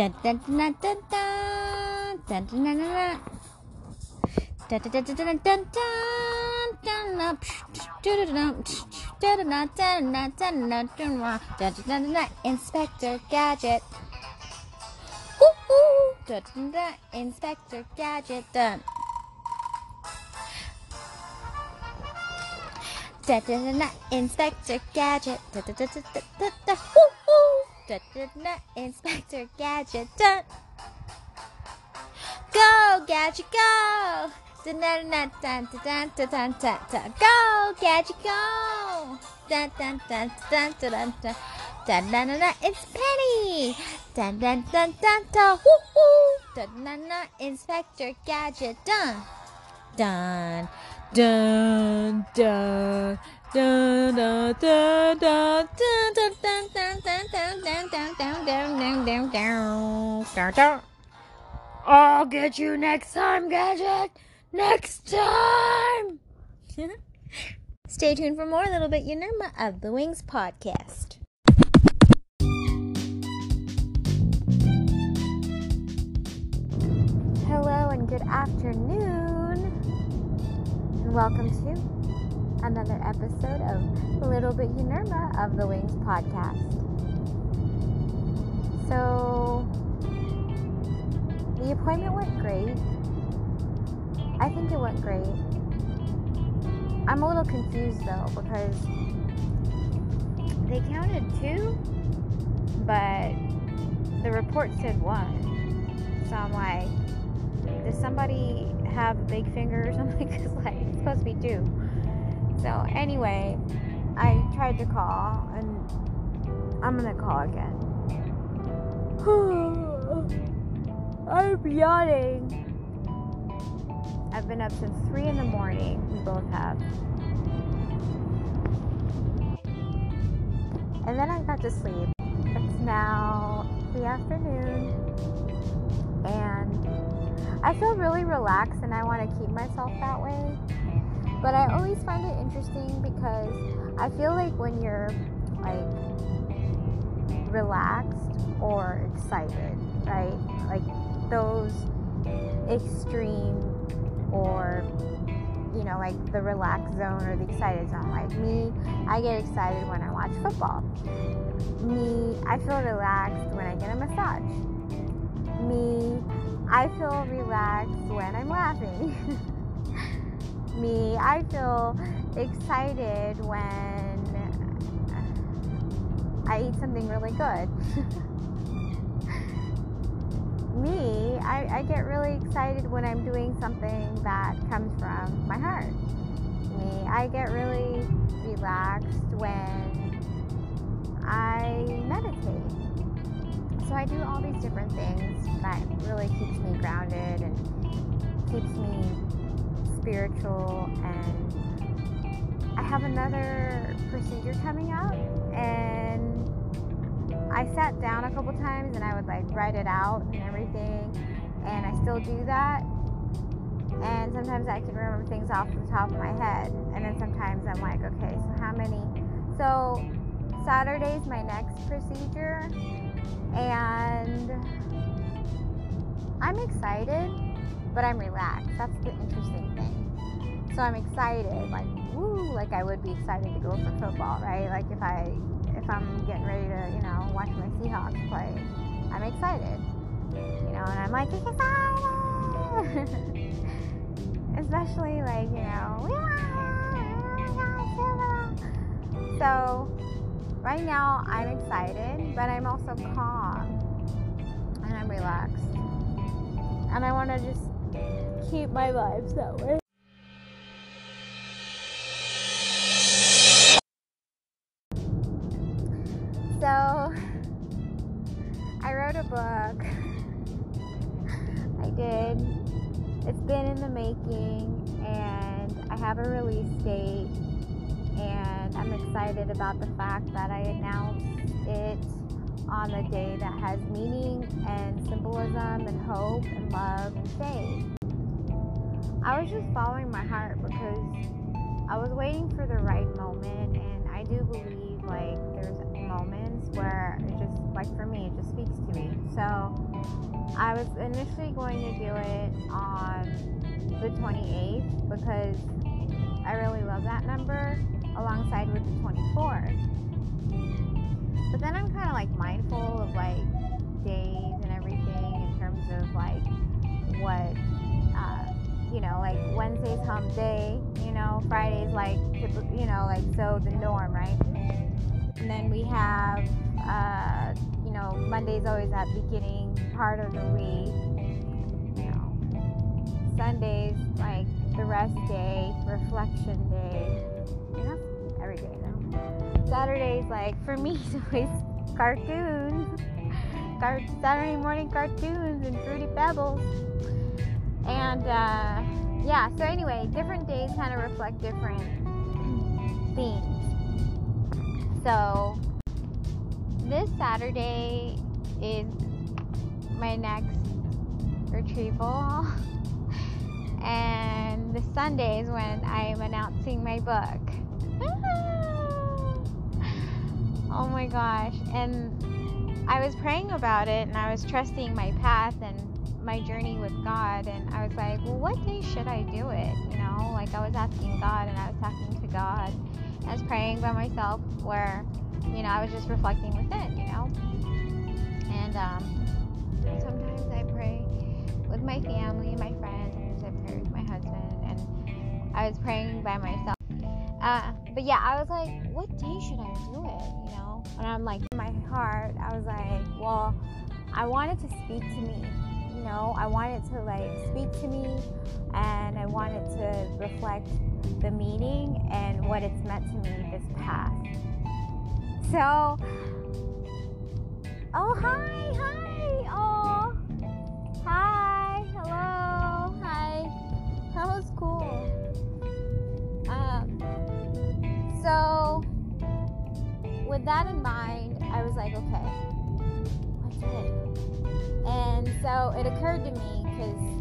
Dun dun dun dun dun dun dun dun dun dun. Dun dun dun dun dun dun dun dun. Inspector Gadget. Inspector Gadget done. Inspector Gadget. Da-da-da, Inspector Gadget, dun. Go, Gadget, go! Go, Gadget, go! Dun, dun, dun, dun, dun, dun, dun. Dun, dun, dun, dun, it's Penny! Dun, dun, dun, dun, da, woo Da, da, da, Inspector Gadget, dun! Dun, dun, dun dun, dun, dun, dun, dun, dun, dun, dun, dun, dun, dun, dun, dun. I'll get you next time, Gadget. Next time. Stay tuned for more Little Bit Unirma of the Wings podcast. Hello and good afternoon, and welcome to another episode of Little Bit Unirma of the Wings podcast. So, the appointment went great. I think it went great. I'm a little confused though because they counted two, but the report said one. So I'm like, does somebody have a big finger or something? Because like it's supposed to be two. So anyway, I tried to call and I'm gonna call again. I'm yawning. I've been up since 3 in the morning. We both have. And then I got to sleep. It's now the afternoon. And I feel really relaxed and I want to keep myself that way. But I always find it interesting because I feel like when you're like relaxed or excited, right? Like those extreme or you know like the relaxed zone or the excited zone like me i get excited when i watch football. Me i feel relaxed when i get a massage. Me i feel relaxed when i'm laughing me i feel excited when i eat something really good me, I, I, get really excited when I'm doing something that comes from my heart. Me, I get really relaxed when I meditate. So I do all these different things that really keeps me grounded and keeps me spiritual and I have another procedure coming up and I sat down a couple times and I would like write it out and everything, and I still do that. And sometimes I can remember things off the top of my head, and then sometimes I'm like, okay, so how many? So Saturday's my next procedure, and I'm excited, but I'm relaxed. That's the interesting thing. So I'm excited, like woo, like I would be excited to go for football, right? Like if I if I'm getting ready to, you know, watch my Seahawks play, I'm excited. You know, and I'm like excited. Especially like, you know, we So right now I'm excited, but I'm also calm and I'm relaxed. And I want to just keep my vibes that way. So, I wrote a book. I did. It's been in the making, and I have a release date. And I'm excited about the fact that I announced it on the day that has meaning and symbolism and hope and love and faith. I was just following my heart because I was waiting for the right moment, and I do believe like there's moments where it just, like for me, it just speaks to me. So I was initially going to do it on the 28th because I really love that number alongside with the 24th. But then I'm kind of like mindful of like days and everything in terms of like what, Wednesday's hump day, you know, Friday's like, you know, like so the norm, right? And then we have, uh, you know, Monday's always that beginning part of the week. You know, Sundays like the rest day, reflection day. You know, every day though. Saturday's like for me it's always cartoons. Car- Saturday morning cartoons and fruity pebbles. And uh, yeah, so anyway, different days kind of reflect different themes. So this Saturday is my next retrieval. and the Sunday is when I'm announcing my book. oh my gosh. And I was praying about it and I was trusting my path and my journey with God. And I was like, well, what day should I do it? You know, like I was asking God and I was talking to God. I was praying by myself where, you know, I was just reflecting within, you know. And um, sometimes I pray with my family my friends, I pray with my husband, and I was praying by myself. Uh, but yeah, I was like, what day should I do it? You know? And I'm like, in my heart, I was like, well, I wanted to speak to me. Know, I want it to like speak to me and I want it to reflect the meaning and what it's meant to me this past. So, oh, hi, hi, oh, hi, hello, hi. That was cool. Um, so, with that in mind, I was like, okay, what's it? And so it occurred to me because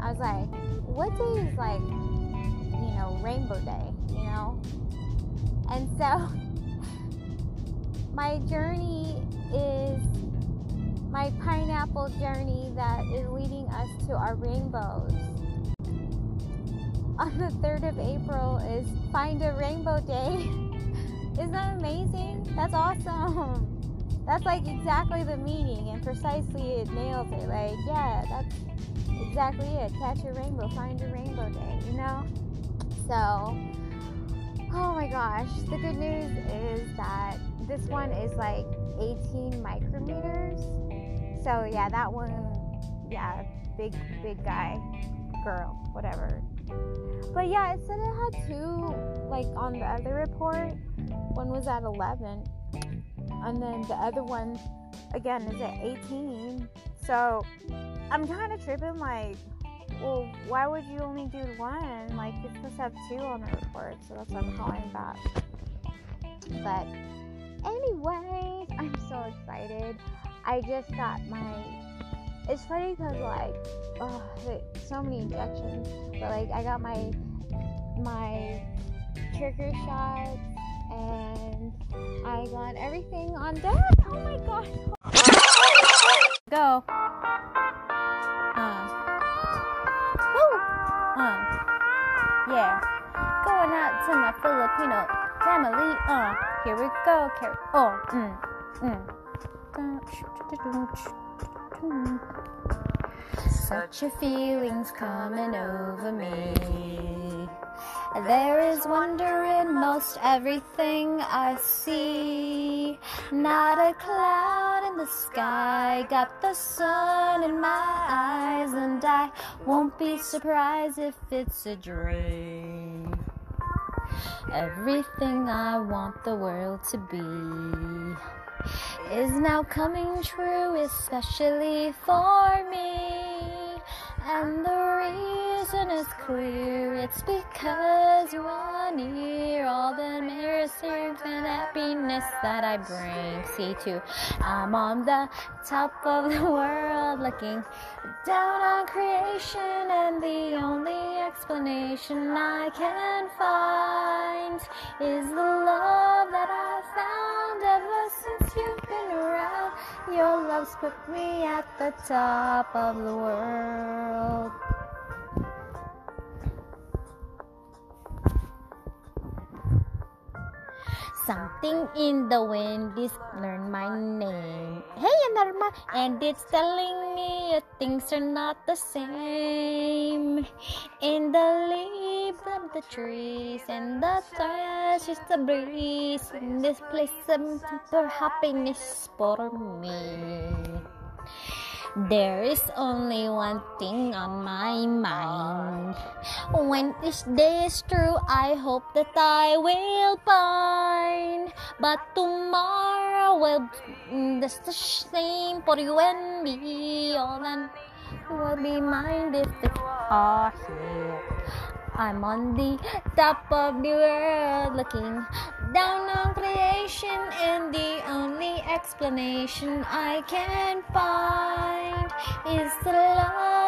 I was like, what day is like you know, Rainbow Day, you know? And so my journey is my pineapple journey that is leading us to our rainbows. On the 3rd of April is Find a Rainbow Day. Isn't that amazing? That's awesome. That's like exactly the meaning and precisely it nails it. Like, yeah, that's exactly it. Catch a rainbow, find a rainbow day, you know? So, oh my gosh, the good news is that this one is like 18 micrometers. So, yeah, that one, yeah, big, big guy, girl, whatever. But yeah, it said it had two, like on the other report, one was at 11, and then the other one, again, is at 18. So, I'm kind of tripping, like, well, why would you only do one? Like, you're supposed to have two on the report, so that's why I'm calling back. But, anyways, I'm so excited. I just got my. It's funny because, like, oh, so many injections, but, like, I got my my trigger shots and I got everything on deck. Oh my god. Go. Woo! Yeah. Going out to my Filipino family. Uh, here we go. Carry. Oh, mm, mm. Such a feeling's coming over me. There is wonder in most everything I see. Not a cloud in the sky, got the sun in my eyes, and I won't be surprised if it's a dream. Everything I want the world to be is now coming true, especially for me. And the reason is clear, it's because you are near. All the mirrors and happiness that I bring. See to, I'm on the top of the world, looking down on creation, and the only explanation I can find is the love that I found been around. Your love's put me at the top of the world. Something in the wind is learn my name. Hey, Anarma, and it's telling me things are not the same. In the leaves of the trees and the trash is the breeze. In this place, some happiness for me. There is only one thing on my mind. When this is through, I hope that I will find. But tomorrow will be the same for you and me. All that will be mine if they are here. I'm on the top of the world looking down on creation, and the only explanation I can find is the love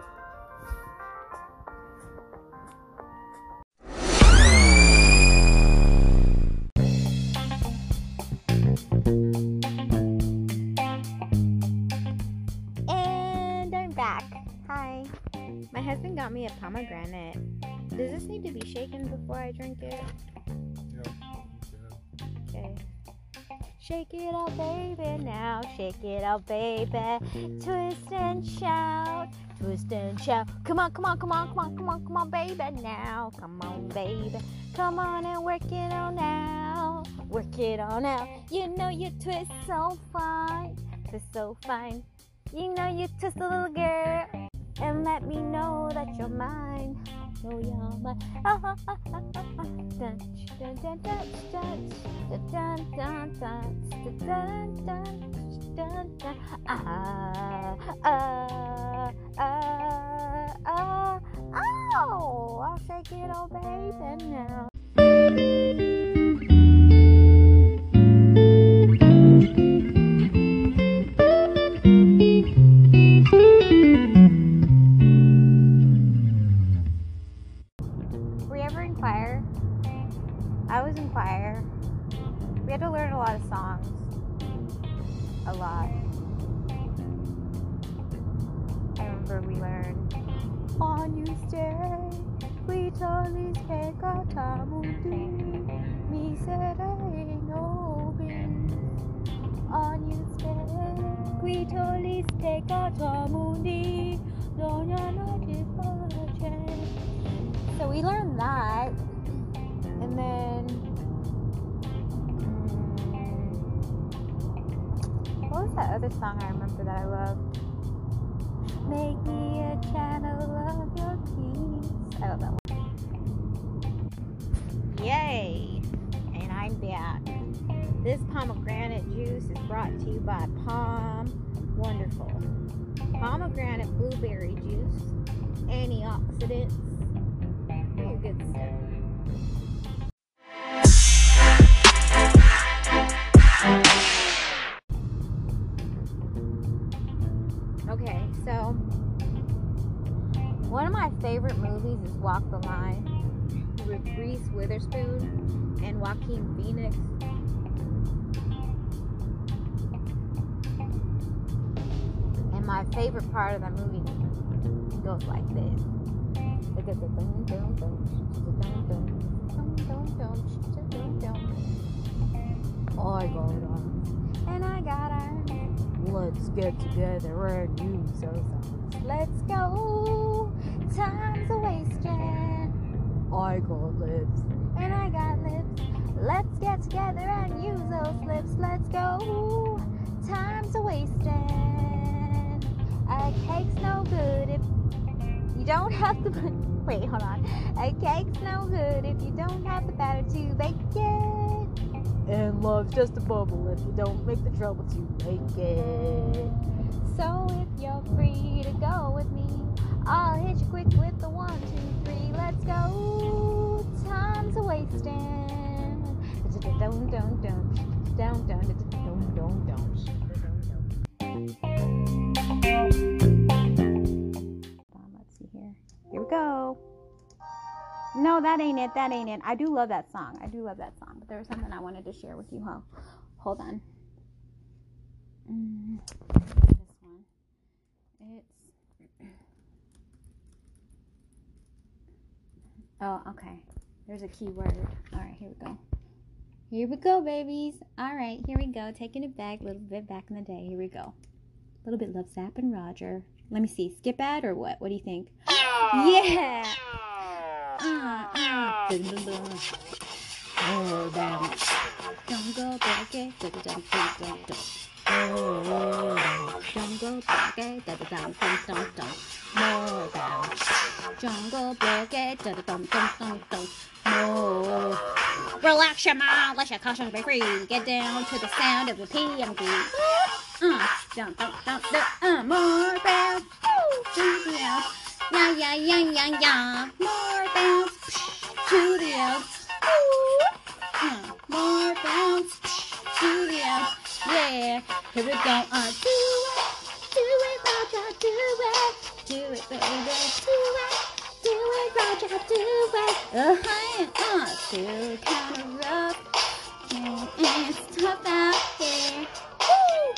My husband got me a pomegranate. Does this need to be shaken before I drink it? Okay. Shake it out, baby, now. Shake it out, baby. Twist and shout. Twist and shout. Come on, come on, come on, come on, come on, come on, baby, now. Come on, baby. Come on and work it on now. Work it on now. You know you twist so fine. Twist so fine. You know you twist a little girl. And let me know that you're mine. Know you're mine. Ah, ah, ah, ah, ah, ah. Dun, dun, dun, dun, dun, dun, dun, dun, dun, dun, dun, dun. Ah, ah, ah, ah. Oh, I'll shake it, oh baby, now. Misere te, qui tolis te dona pace. So we learned that, and then, hmm, what was that other song I remember that I loved? Make me a channel This pomegranate juice is brought to you by POM Wonderful. Pomegranate blueberry juice, antioxidants all good stuff. Okay, so one of my favorite movies is Walk the Line with Reese Witherspoon and Joaquin Phoenix. Favorite part of the movie goes like this. I got arms and I got arms. Let's get together and use those arms. Let's go. Time's a wasting. I got lips and I got lips. Let's get together and use those lips. Let's go. Time's a wasting. A cake's no good if you don't have put. Wait, hold on. A cake's no good if you don't have the batter to bake it. And love's just a bubble if you don't make the trouble to make it. So if you're free to go with me, I'll hit you quick with the one, two, three, let's go. Time's a wasting. Don't, don't, don't, don't, don't, don't, don't, don't. Here. Here we go. No, that ain't it. That ain't it. I do love that song. I do love that song. But there was something I wanted to share with you. Huh? Hold on. Mm, this one. It's. Oh, okay. There's a keyword. All right, here we go. Here we go, babies. All right, here we go. Taking it back a little bit back in the day. Here we go. A little bit Love Zapp and Roger. Let me see. Skip ad or what? What do you think? Yeah. Uh, uh. Oh, damn. Don't go back. Oh, don't go back. down. Jungle book, eh, da, da, dum, dum, dum, dum. More. Relax your mind, let your conscience be free. Get down to the sound of the PMD. Uh, dum, dum, dum, dum, uh, more bounce. To the out. Yeah, yeah, yeah, yeah, yeah. More bounce to the out. Uh, more bounce to the out. Yeah, here we go. Uh, do it, do it, Roger, do it, do it, baby, do it, do it, Roger, do it. Uh-huh, uh, still kind of it's tough out here. Woo!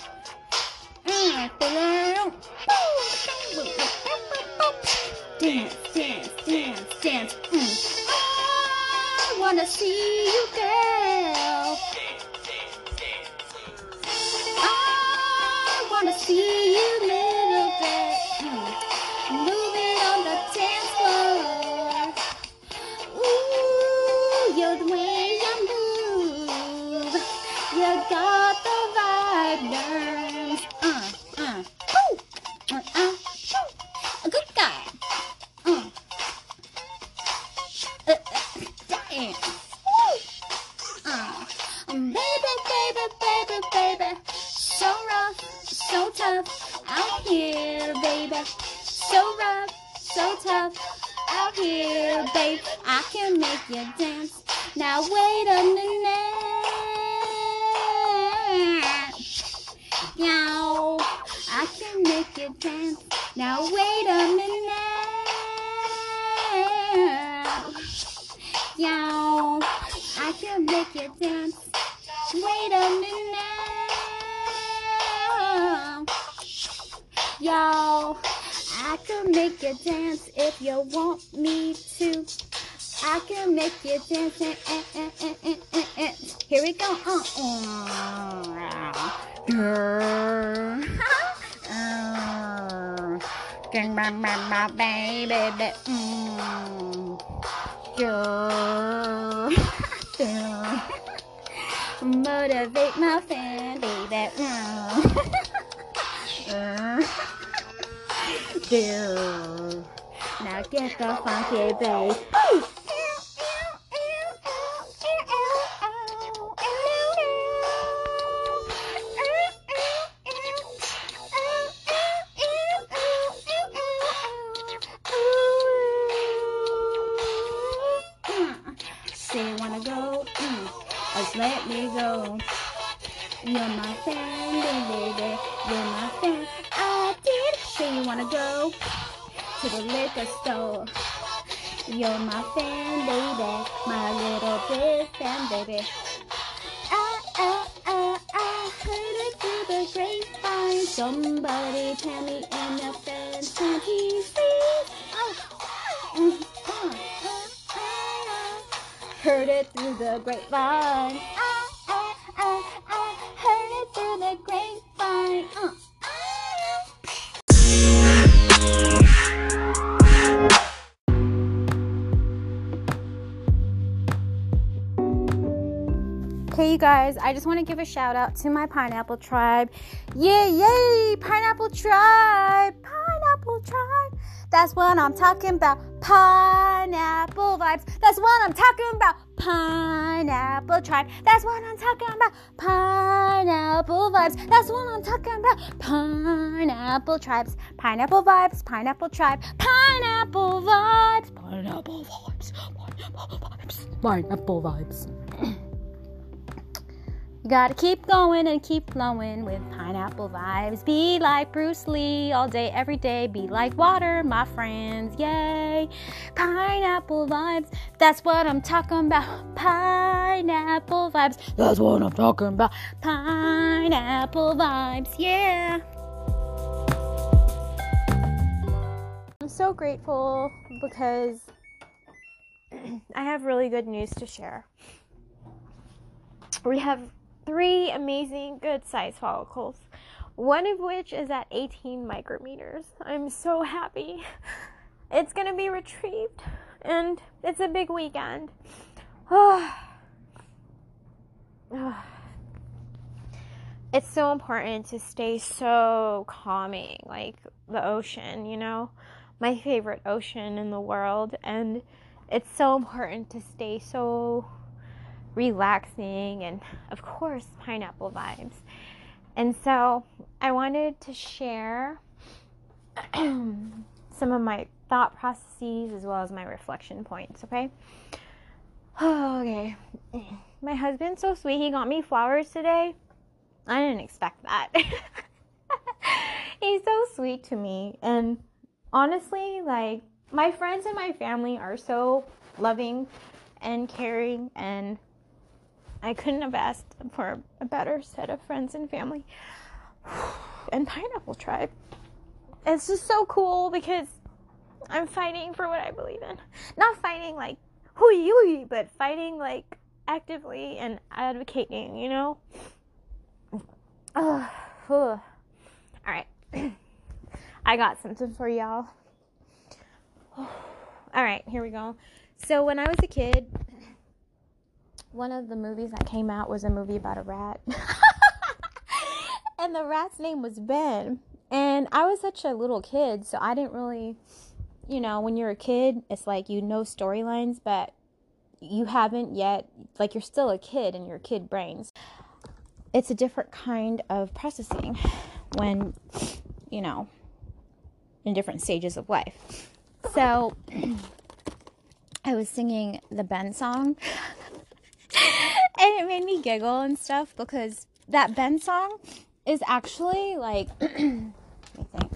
Uh! Dance, dance, dance, dance. Mm. I wanna see you, girl. I wanna see you little Here we go. Uh, uh. Grrr. Uh. Gang, bang, bang, bang, baby. Mm. Motivate my fan, baby. Mm. Now get the funky bass. To the liquor store. You're my fan, baby, my little big fan, baby. I, I, I, I heard it through the grapevine. Somebody tell me in the fan panties, please. Oh, mm, uh, uh, uh. Heard it through the grapevine. I, I, I, I heard it through the grapevine. Uh. You guys, I just want to give a shout out to my pineapple tribe. Yay, yay, pineapple tribe, pineapple tribe. That's what I'm talking about. Pineapple vibes. That's what I'm talking about. Pineapple tribe. That's what I'm talking about. Pineapple vibes. That's what I'm talking about. Pineapple tribes. Pineapple vibes. Pineapple tribe. Pineapple vibes. Pineapple vibes. Pineapple vibes. Pineapple vibes. You gotta keep going and keep flowing with pineapple vibes. Be like Bruce Lee all day, every day. Be like water, my friends. Yay! Pineapple vibes. That's what I'm talking about. Pineapple vibes. That's what I'm talking about. Pineapple vibes. Yeah. I'm so grateful because I have really good news to share. We have three amazing good sized follicles, one of which is at 18 micrometers. I'm so happy. It's going to be retrieved, and it's a big weekend. it's so important to stay so calming, like the ocean, you know, my favorite ocean in the world. And it's so important to stay so relaxing and, of course, pineapple vibes. And so I wanted to share some of my thought processes as well as my reflection points, okay? okay. My husband's so sweet. He got me flowers today. I didn't expect that. He's so sweet to me. And honestly, like, my friends and my family are so loving and caring and I couldn't have asked for a better set of friends and family. And Pineapple Tribe. It's just so cool because I'm fighting for what I believe in. Not fighting like hui hui, but fighting like actively and advocating, you know? Uh, All right. I got something for y'all. All right, here we go. So when I was a kid, one of the movies that came out was a movie about a rat. and the rat's name was Ben. And I was such a little kid, so I didn't really, you know, when you're a kid, it's like you know storylines, but you haven't yet, like you're still a kid in your kid brains. It's a different kind of processing when, you know, in different stages of life. So I was singing the Ben song and it made me giggle and stuff because that Ben song is actually like I think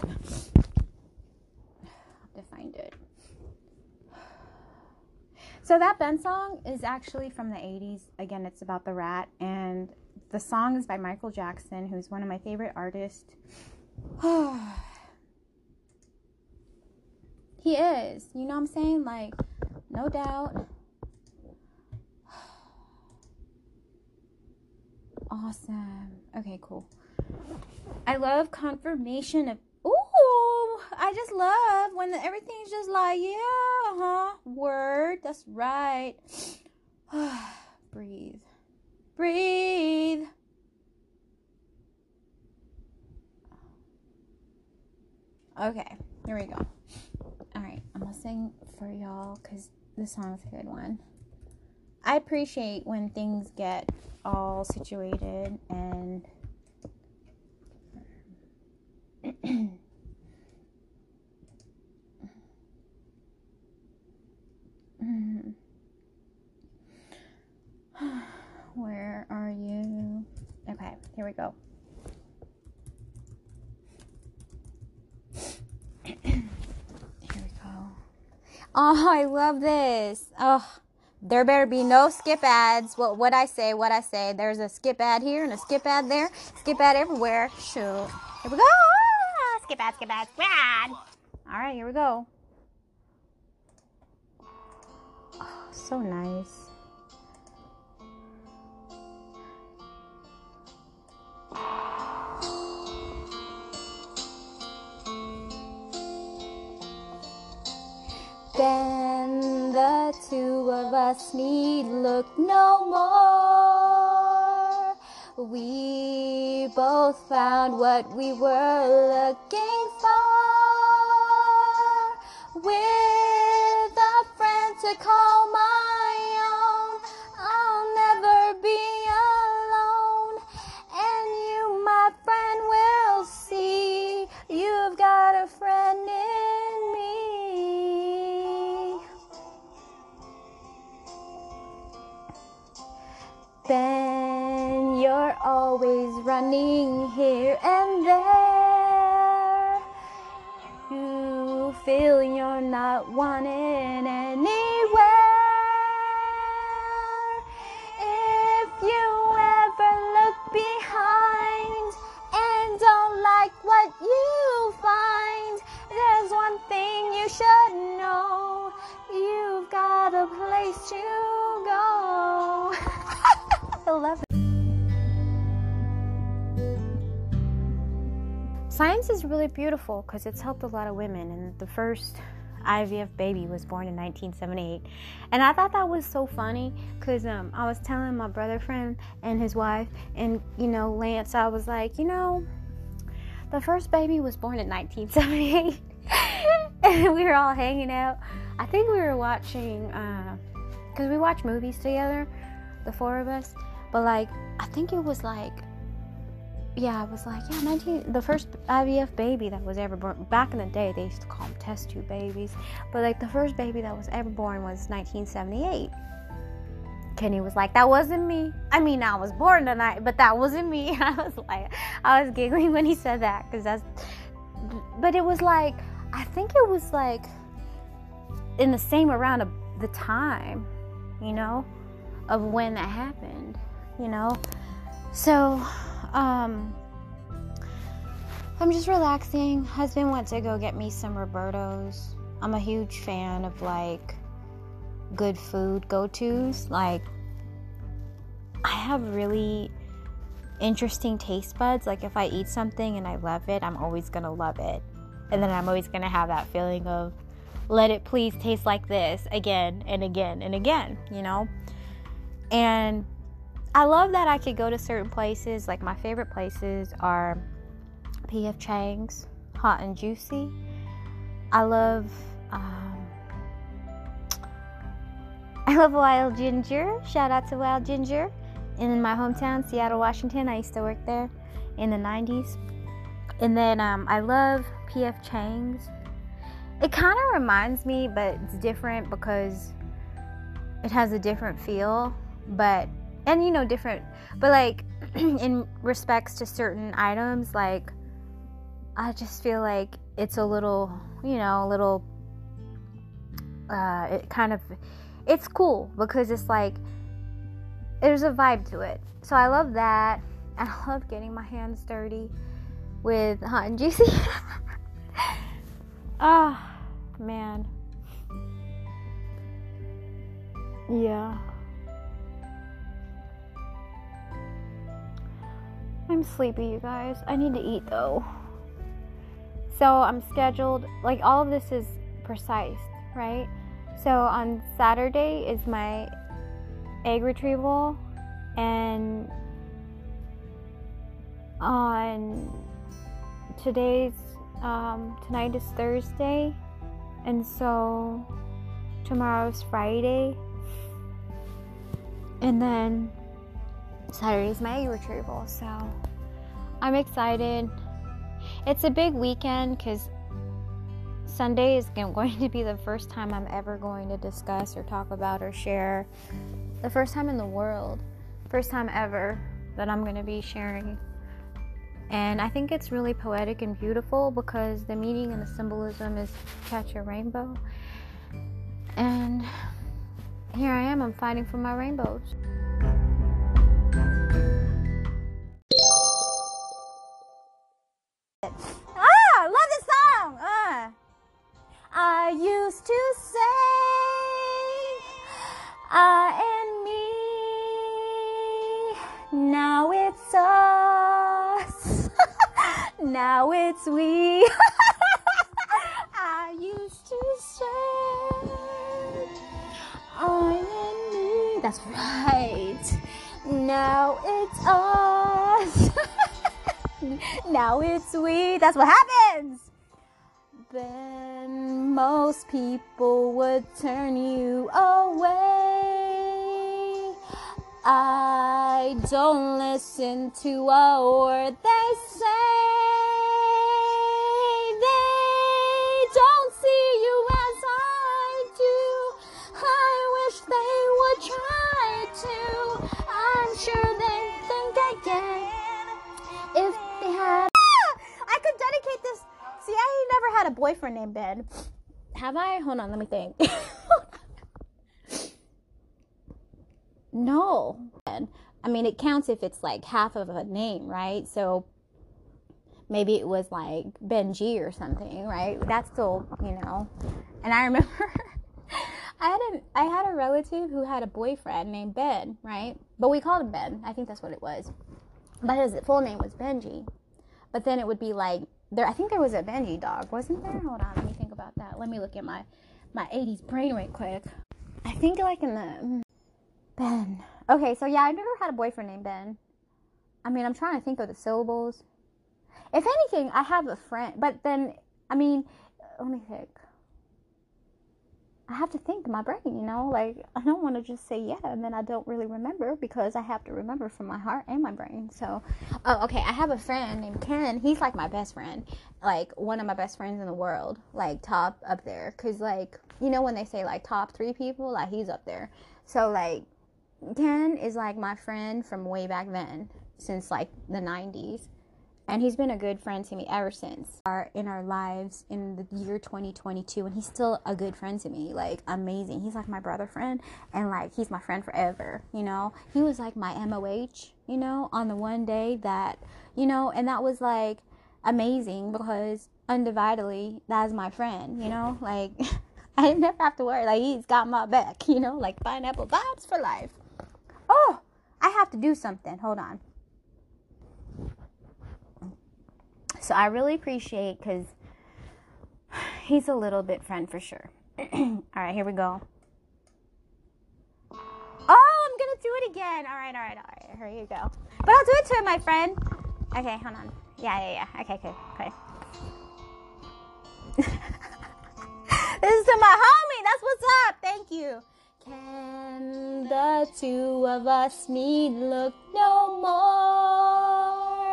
to find it. So that Ben song is actually from the 80s. Again, it's about the rat and the song is by Michael Jackson, who's one of my favorite artists. he is. You know what I'm saying? Like no doubt Awesome. Okay, cool. I love confirmation of. Ooh, I just love when everything's just like, yeah, huh? Word. That's right. Breathe. Breathe. Okay, here we go. All right, I'm gonna sing for y'all because this song's a good one. I appreciate when things get all situated and Where are you? Okay, here we go. here we go. Oh, I love this. Oh. There better be no skip ads. What what I say, what I say. There's a skip ad here and a skip ad there. Skip ad everywhere. Shoot. Here we go. Ah, skip ad, skip ad, skip ad. All right, here we go. Oh, so nice. The two of us need look no more. We both found what we were looking for. with a friend to call my running here and there. You feel you're not wanted anywhere. If you ever look behind and don't like what you find, there's one thing you should know. You've got a place to go. I love it. Science is really beautiful because it's helped a lot of women. And the first IVF baby was born in 1978. And I thought that was so funny because um, I was telling my brother friend and his wife, and you know, Lance, I was like, you know, the first baby was born in 1978. and we were all hanging out. I think we were watching, because uh, we watch movies together, the four of us. But like, I think it was like yeah, I was like, yeah, 19, the first IVF baby that was ever born. Back in the day, they used to call them test tube babies. But like, the first baby that was ever born was 1978. Kenny was like, that wasn't me. I mean, I was born tonight, but that wasn't me. I was like, I was giggling when he said that because that's, but it was like, I think it was like in the same around of the time, you know, of when that happened, you know. So, um, I'm just relaxing. Husband went to go get me some Robertos. I'm a huge fan of like good food go tos. Like, I have really interesting taste buds. Like, if I eat something and I love it, I'm always gonna love it. And then I'm always gonna have that feeling of, let it please taste like this again and again and again, you know? And I love that I could go to certain places. Like my favorite places are PF Chang's, Hot and Juicy. I love um, I love Wild Ginger. Shout out to Wild Ginger in my hometown, Seattle, Washington. I used to work there in the 90s. And then um, I love PF Chang's. It kind of reminds me, but it's different because it has a different feel. But and you know different but like in respects to certain items like i just feel like it's a little you know a little uh it kind of it's cool because it's like there's a vibe to it. So i love that. I love getting my hands dirty with hot and juicy. Ah oh, man. Yeah I'm sleepy, you guys. I need to eat though. So I'm scheduled, like, all of this is precise, right? So on Saturday is my egg retrieval, and on today's, um, tonight is Thursday, and so tomorrow's Friday, and then Saturday is my egg retrieval, so I'm excited. It's a big weekend because Sunday is going to be the first time I'm ever going to discuss or talk about or share. The first time in the world, first time ever that I'm going to be sharing. And I think it's really poetic and beautiful because the meaning and the symbolism is catch a rainbow. And here I am, I'm fighting for my rainbows. I used to say I and me. Now it's us. now it's we. I used to say I and me. That's right. Now it's us. now it's we. That's what happens. Ben, most people would turn you away. I don't listen to a word they say. Boyfriend named Ben. Have I? Hold on, let me think. no. I mean, it counts if it's like half of a name, right? So maybe it was like Benji or something, right? That's still, you know. And I remember I had a I had a relative who had a boyfriend named Ben, right? But we called him Ben. I think that's what it was. But his full name was Benji. But then it would be like there. I think there was a Benji dog, wasn't there? Hold on, let me think about that. Let me look at my my '80s brain right quick. I think like in the mm, Ben. Okay, so yeah, I never had a boyfriend named Ben. I mean, I'm trying to think of the syllables. If anything, I have a friend, but then I mean, let me think. I have to think in my brain, you know, like I don't want to just say yeah and then I don't really remember because I have to remember from my heart and my brain. So, oh, okay, I have a friend named Ken. He's like my best friend, like one of my best friends in the world, like top up there. Cause like you know when they say like top three people, like he's up there. So like Ken is like my friend from way back then, since like the '90s and he's been a good friend to me ever since. Our in our lives in the year 2022 and he's still a good friend to me like amazing. He's like my brother friend and like he's my friend forever you know? He was like my moh you know on the one day that you know and that was like amazing because undividedly that's my friend you know? Like i never have to worry. Like he's got my back you know? Like pineapple vibes for life. Oh i have to do something. Hold on So I really appreciate because he's a little bit friend for sure. all right, here we go. Oh, I'm gonna do it again. All right, all right, all right. Here you go. But I'll do it to him, my friend. Okay, hold on. Yeah, yeah, yeah. Okay, okay, okay. this is to my homie. That's what's up. Thank you. Can the two of us meet? Look no more.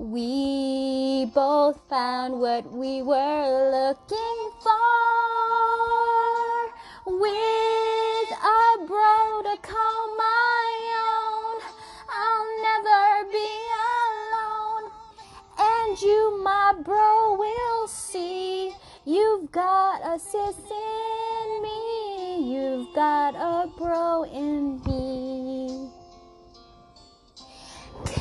We both found what we were looking for with a bro to call my own. I'll never be alone, and you, my bro, will see you've got a sis in me. You've got a bro in me.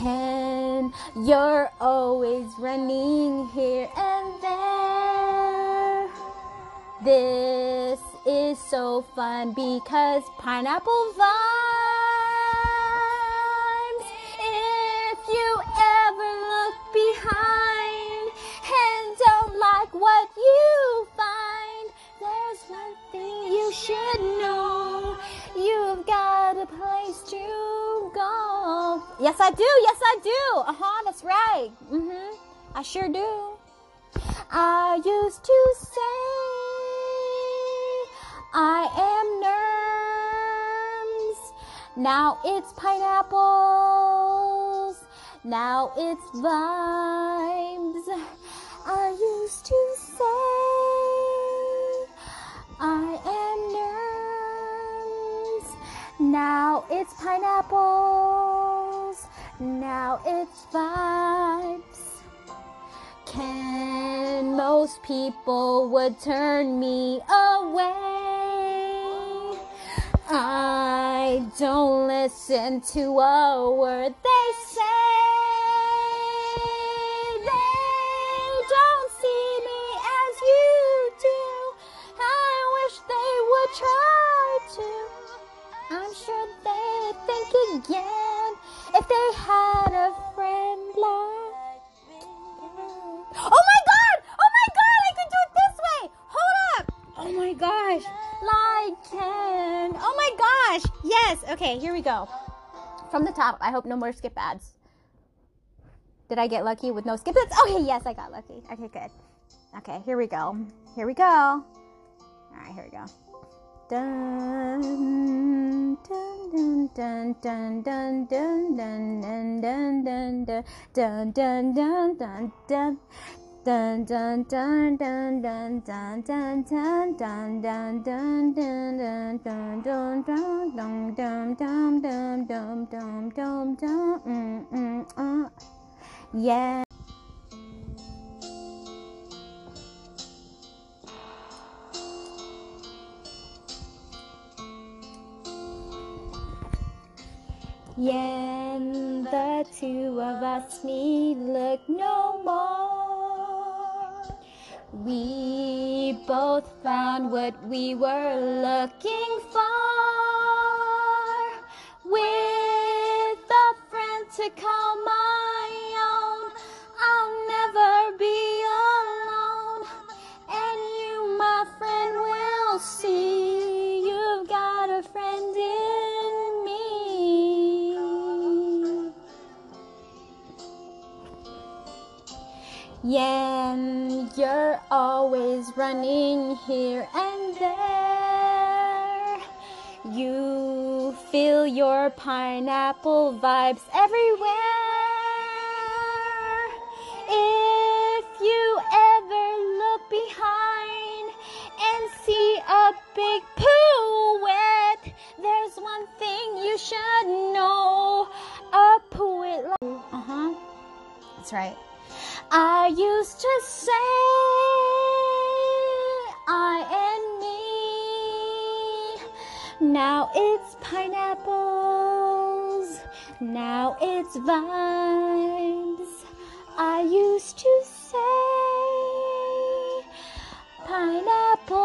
Ken, you're always running here and there. This is so fun because pineapple vibes. If you ever look behind and don't like what you find, there's one thing you should know. You've got to go. Yes, I do. Yes, I do. Uh huh. That's right. Mm Mhm. I sure do. I used to say I am nerds. Now it's pineapples. Now it's vibes. I used to say I am nerds. Now it's pineapples. Now it's vibes. Can most people would turn me away? I don't listen to a word they say. They don't see me as you do. I wish they would try to. I'm sure they'd think again if they had a friend like me. Oh my god! Oh my god! I can do it this way! Hold up! Oh my gosh! Like Ken! Oh my gosh! Yes! Okay, here we go. From the top. I hope no more skip ads. Did I get lucky with no skip ads? Okay, yes, I got lucky. Okay, good. Okay, here we go. Here we go. All right, here we go. Dun dun dun dun dun dun dun dun dun dun dun dun dun dun dun dun. Dun dun dun dun dun dun dun dun dun dun dun dun dun dun dun dun dum dum dum mm mm uh yeah Yeah, the two of us need look no more. We both found what we were looking for. With a friend to call my Yeah, you're always running here and there. You feel your pineapple vibes everywhere. If you ever look behind and see a big poo-wet, there's one thing you should know. A poet like uh-huh. That's right. I used to say I and me. Now it's pineapples. Now it's vines. I used to say pineapples.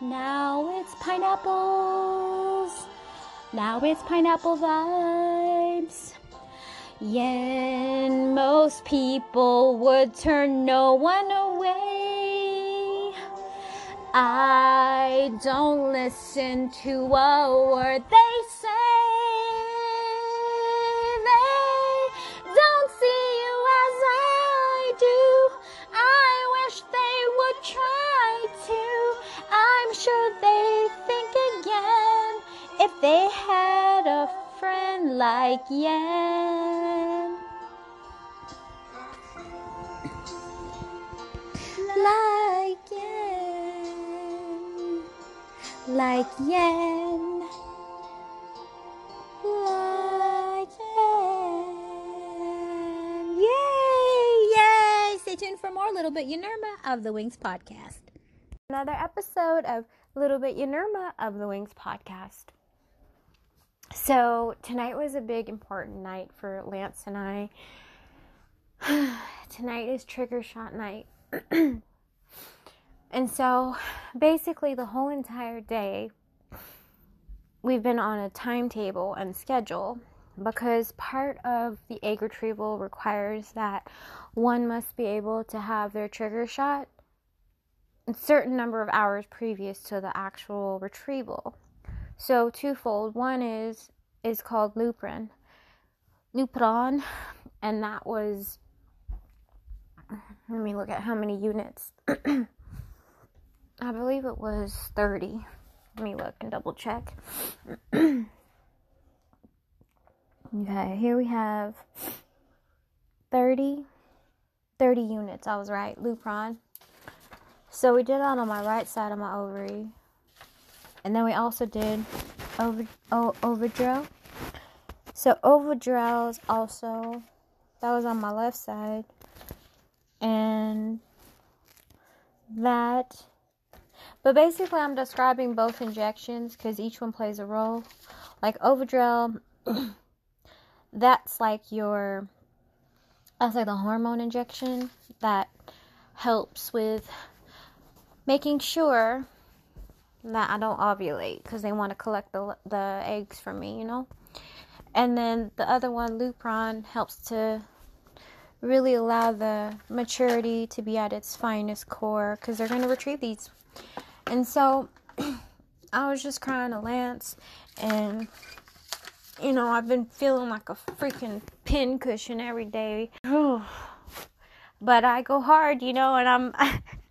Now it's pineapples. Now it's pineapple vibes. Yeah, most people would turn no one away. I don't listen to a word they say. They don't see you as I do. I wish they would try to. I'm sure they think again if they had like Yan. Like Yan. Like Yan. Like Yan. Yay! Yay! Stay tuned for more Little Bit Yenerma of the Wings podcast. Another episode of Little Bit Yenerma of the Wings podcast. So tonight was a big important night for Lance and I. tonight is trigger shot night. and so basically the whole entire day we've been on a timetable and schedule because part of the egg retrieval requires that one must be able to have their trigger shot a certain number of hours previous to the actual retrieval. So twofold. One is is called Lupron. Lupron, and that was. Let me look at how many units. I believe it was thirty. Let me look and double check. okay, here we have 30, 30 units. I was right, Lupron. So we did that on my right side of my ovary. And then we also did over. So Ovidrel is also, that was on my left side. And that, but basically I'm describing both injections because each one plays a role. Like Ovidrel, that's like your, that's like the hormone injection that helps with making sure that I don't ovulate because they want to collect the the eggs from me, you know. And then the other one, Lupron, helps to really allow the maturity to be at its finest core because they're going to retrieve these. And so I was just crying to Lance, and you know, I've been feeling like a freaking pin cushion every day. but I go hard, you know, and I'm.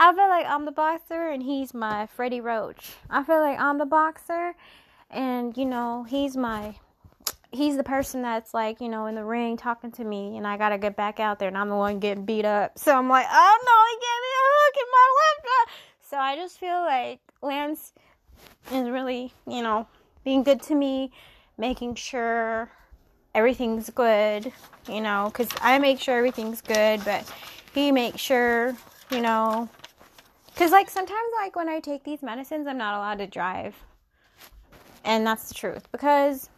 I feel like I'm the boxer and he's my Freddie Roach. I feel like I'm the boxer and you know, he's my he's the person that's like, you know, in the ring talking to me and I got to get back out there and I'm the one getting beat up. So I'm like, "Oh no, he gave me a hook in my left eye." So I just feel like Lance is really, you know, being good to me, making sure everything's good, you know, cuz I make sure everything's good, but he makes sure, you know, cuz like sometimes like when I take these medicines, I'm not allowed to drive. And that's the truth because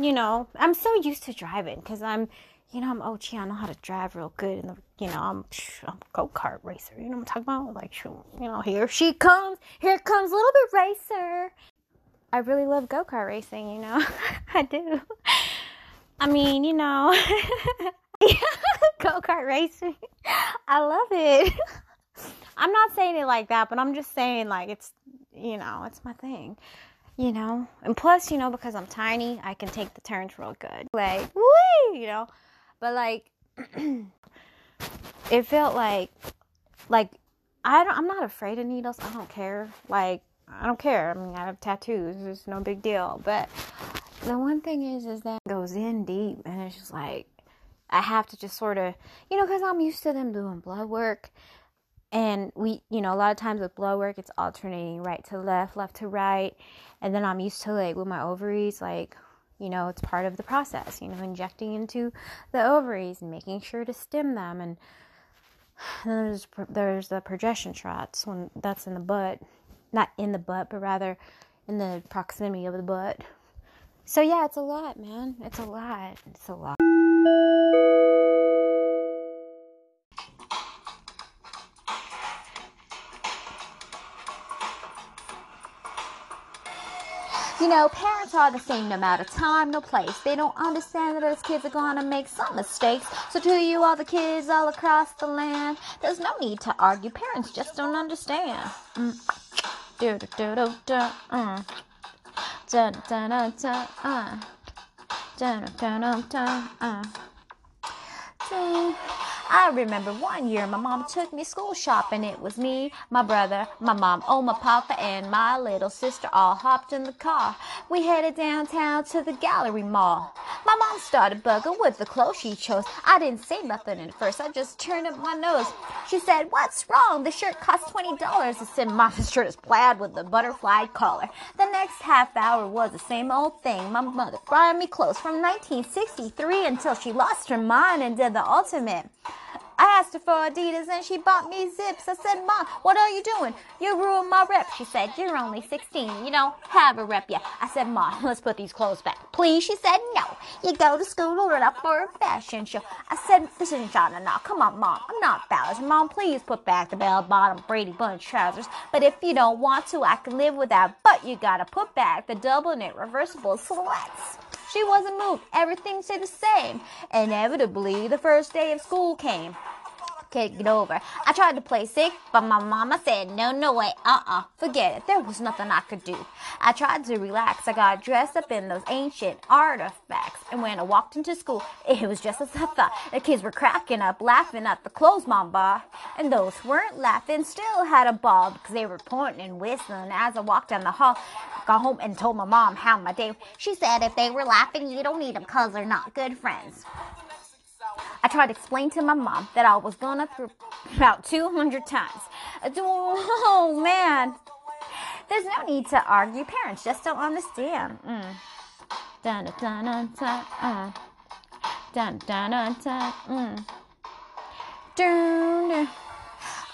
you know, I'm so used to driving because I'm, you know, I'm OG. I know how to drive real good, and you know, I'm, I'm a go kart racer. You know what I'm talking about? Like, you know, here she comes. Here comes little bit racer. I really love go kart racing. You know, I do. I mean, you know, go kart racing. I love it. I'm not saying it like that, but I'm just saying like it's, you know, it's my thing you know. And plus, you know, because I'm tiny, I can take the turns real good. Like, you know. But like, it felt like, like, I don't, I'm not afraid of needles. I don't care. Like, I don't care. I mean, I have tattoos. It's no big deal. But the one thing is, is that it goes in deep, and it's just like I have to just sort of, you know, because I'm used to them doing blood work and we you know a lot of times with blood work it's alternating right to left left to right. And then i'm used to like with my ovaries like you know it's part of the process you know injecting into the ovaries and making sure to stim them. And then there's there's the progesterone shots when that's in the butt not in the butt but rather in the proximity of the butt. So yeah it's a lot man. It's a lot. It's a lot You know, parents are the same no matter time, no place. They don't understand that those kids are gonna make some mistakes. So to you, all the kids all across the land, there's no need to argue. Parents just don't understand. Mm. I remember one year my mom took me school shopping. It was me, my brother, my mom, oh my papa, and my little sister all hopped in the car. We headed downtown to the gallery mall. My mom started bugging with the clothes she chose. I didn't say nothing at first. I just turned up my nose. She said, "What's wrong? The shirt costs twenty dollars." I said, "Mom, the shirt is plaid with the butterfly collar." The next half hour was the same old thing. My mother brought me clothes from 1963 until she lost her mind and did the ultimate. I asked her for Adidas and she bought me zips. I said, Mom, what are you doing? You ruined my rep. She said, You're only 16. You don't have a rep yet. I said, Mom, let's put these clothes back. Please? She said, No. You go to school to up for a fashion show. I said, This isn't Shauna now. Come on, Mom. I'm not balanced. Mom, please put back the bell bottom Brady Bunch trousers. But if you don't want to, I can live without. But you gotta put back the double knit reversible sweats. She wasn't moved. Everything stayed the same. Inevitably, the first day of school came. Can't get over. I tried to play sick, but my mama said, no, no way, uh-uh, forget it. There was nothing I could do. I tried to relax. I got dressed up in those ancient artifacts. And when I walked into school, it was just as I thought. The kids were cracking up, laughing at the clothes mom bought. And those who weren't laughing still had a ball because they were pointing and whistling. As I walked down the hall, I got home and told my mom how my day. She said if they were laughing, you don't need them because they're not good friends. I tried to explain to my mom that I was going through about 200 times. Oh man, there's no need to argue. Parents just don't understand. Mm. Dun dun dun dun. Uh. Dun dun dun dun. Mm.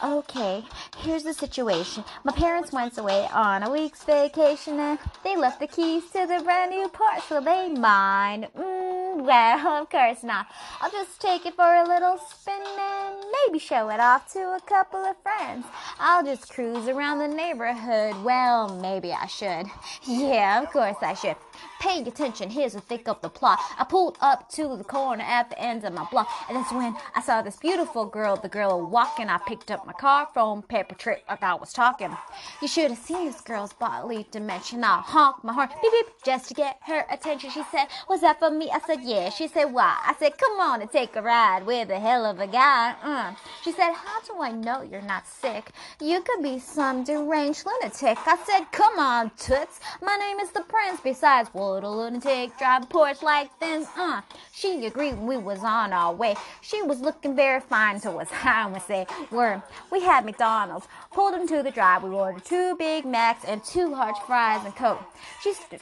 Okay, here's the situation. My parents went away on a week's vacation and they left the keys to the brand new. Will they mind? Mm, well, of course not. I'll just take it for a little spin and maybe show it off to a couple of friends. I'll just cruise around the neighborhood. Well, maybe I should. Yeah, of course I should. Pay attention, here's the thick of the plot. I pulled up to the corner at the end of my block, and that's when I saw this beautiful girl. The girl walking, I picked up my car phone, paper trick like I was talking. You should have seen this girl's bodily dimension. I honked my horn, beep beep, just to get her attention. She said, Was that for me? I said, yeah. She said, why? I said, come on and take a ride with a hell of a guy. Uh. She said, how do I know you're not sick? You could be some deranged lunatic. I said, come on, toots. My name is the prince. Besides, what a lunatic drive a Porsche like this. Uh. She agreed when we was on our way. She was looking very fine, so was I. We say, we're, we had McDonald's. Pulled into the drive. We ordered two Big Macs and two large fries and Coke. She stood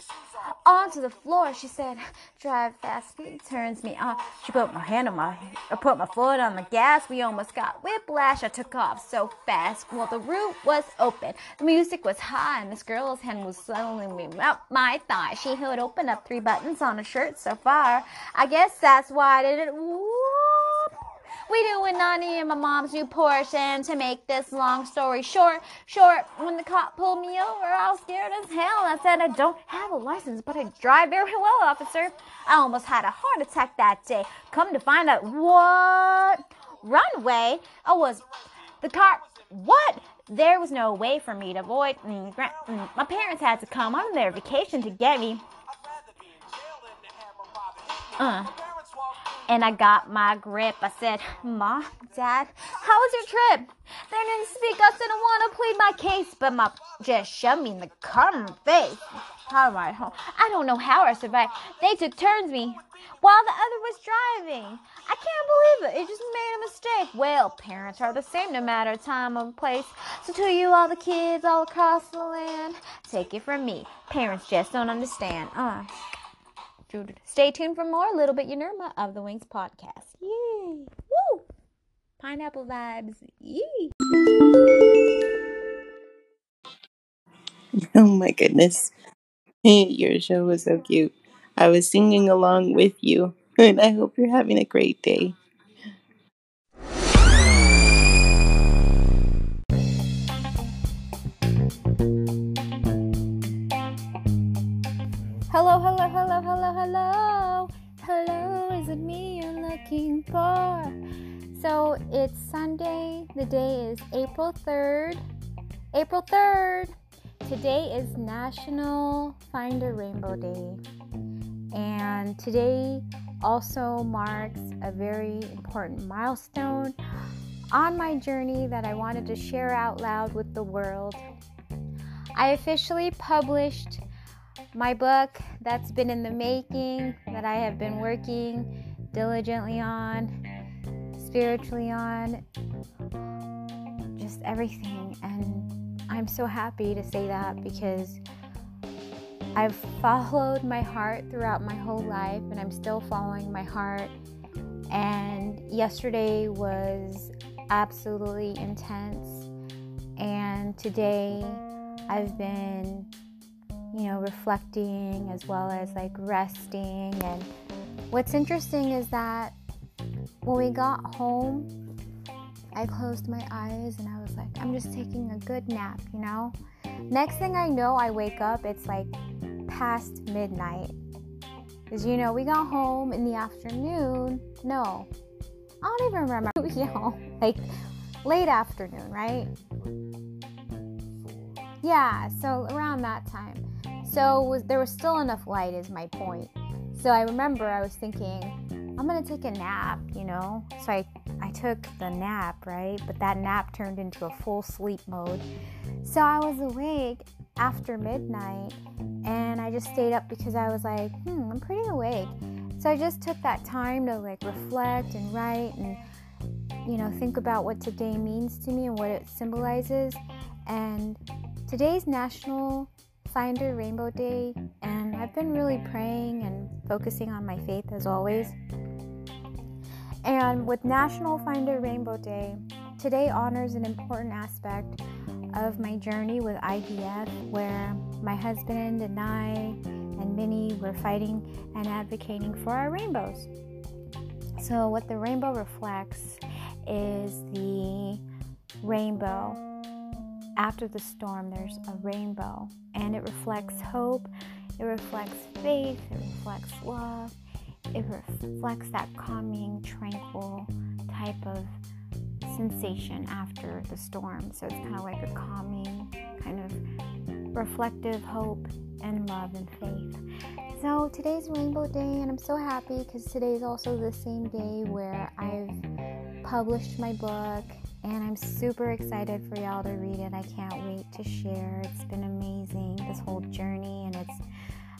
onto the floor. She said, "Drive fast." He turns me on. She put my hand on my, I put my foot on the gas. We almost got whiplash. I took off so fast. Well, the roof was open. The music was high, and this girl's hand was me up my thigh. She had opened up three buttons on her shirt so far. I guess that's why I didn't. We doing Nani and my mom's new Porsche, and to make this long story short, short, when the cop pulled me over, I was scared as hell. I said, I don't have a license, but I drive very well, officer. I almost had a heart attack that day. Come to find out, what? Runway? I was, the car, what? There was no way for me to avoid. Mm, mm, my parents had to come on their vacation to get me. Uh. And I got my grip. I said, Mom, Dad, how was your trip? They didn't speak. I said, I want to plead my case, but my just shoved me in the the face. How am I home? I don't know how I survived. They took turns me while the other was driving. I can't believe it. It just made a mistake. Well, parents are the same no matter time or place. So to you, all the kids all across the land, take it from me. Parents just don't understand. Uh. Stay tuned for more Little Bit Yenerma of the Wings podcast. Yay! Woo! Pineapple vibes. Oh my goodness. Your show was so cute. I was singing along with you, and I hope you're having a great day. Hello, hello, hello, hello, is it me you're looking for? So it's Sunday. The day is April 3rd. April 3rd. Today is National Find a Rainbow Day. And today also marks a very important milestone on my journey that I wanted to share out loud with the world. I officially published my book that's been in the making, that I have been working diligently on, spiritually on, just everything. And I'm so happy to say that because I've followed my heart throughout my whole life and I'm still following my heart. And yesterday was absolutely intense. And today I've been you know, reflecting as well as like resting. And what's interesting is that when we got home, I closed my eyes and I was like, I'm just taking a good nap, you know? Next thing I know, I wake up, it's like past midnight. Because, you know, we got home in the afternoon. No, I don't even remember. Got home like late afternoon, right? Yeah, so around that time. So was, there was still enough light, is my point. So I remember I was thinking, I'm gonna take a nap, you know. So I I took the nap, right? But that nap turned into a full sleep mode. So I was awake after midnight, and I just stayed up because I was like, hmm, I'm pretty awake. So I just took that time to like reflect and write and you know think about what today means to me and what it symbolizes. And today's National Find a Rainbow Day, and I've been really praying and focusing on my faith as always. And with National Find a Rainbow Day, today honors an important aspect of my journey with IVF, where my husband and I and Minnie were fighting and advocating for our rainbows. So, what the rainbow reflects is the rainbow after the storm, there's a rainbow, and it reflects hope, it reflects faith, it reflects love, it reflects that calming, tranquil type of sensation after the storm. So it's kind of like a calming, kind of reflective hope and love and faith. So today's Rainbow Day, and I'm so happy because today is also the same day where I've published my book, and I'm super excited for y'all to read it. I can't wait to share. It's been amazing, this whole journey, and it's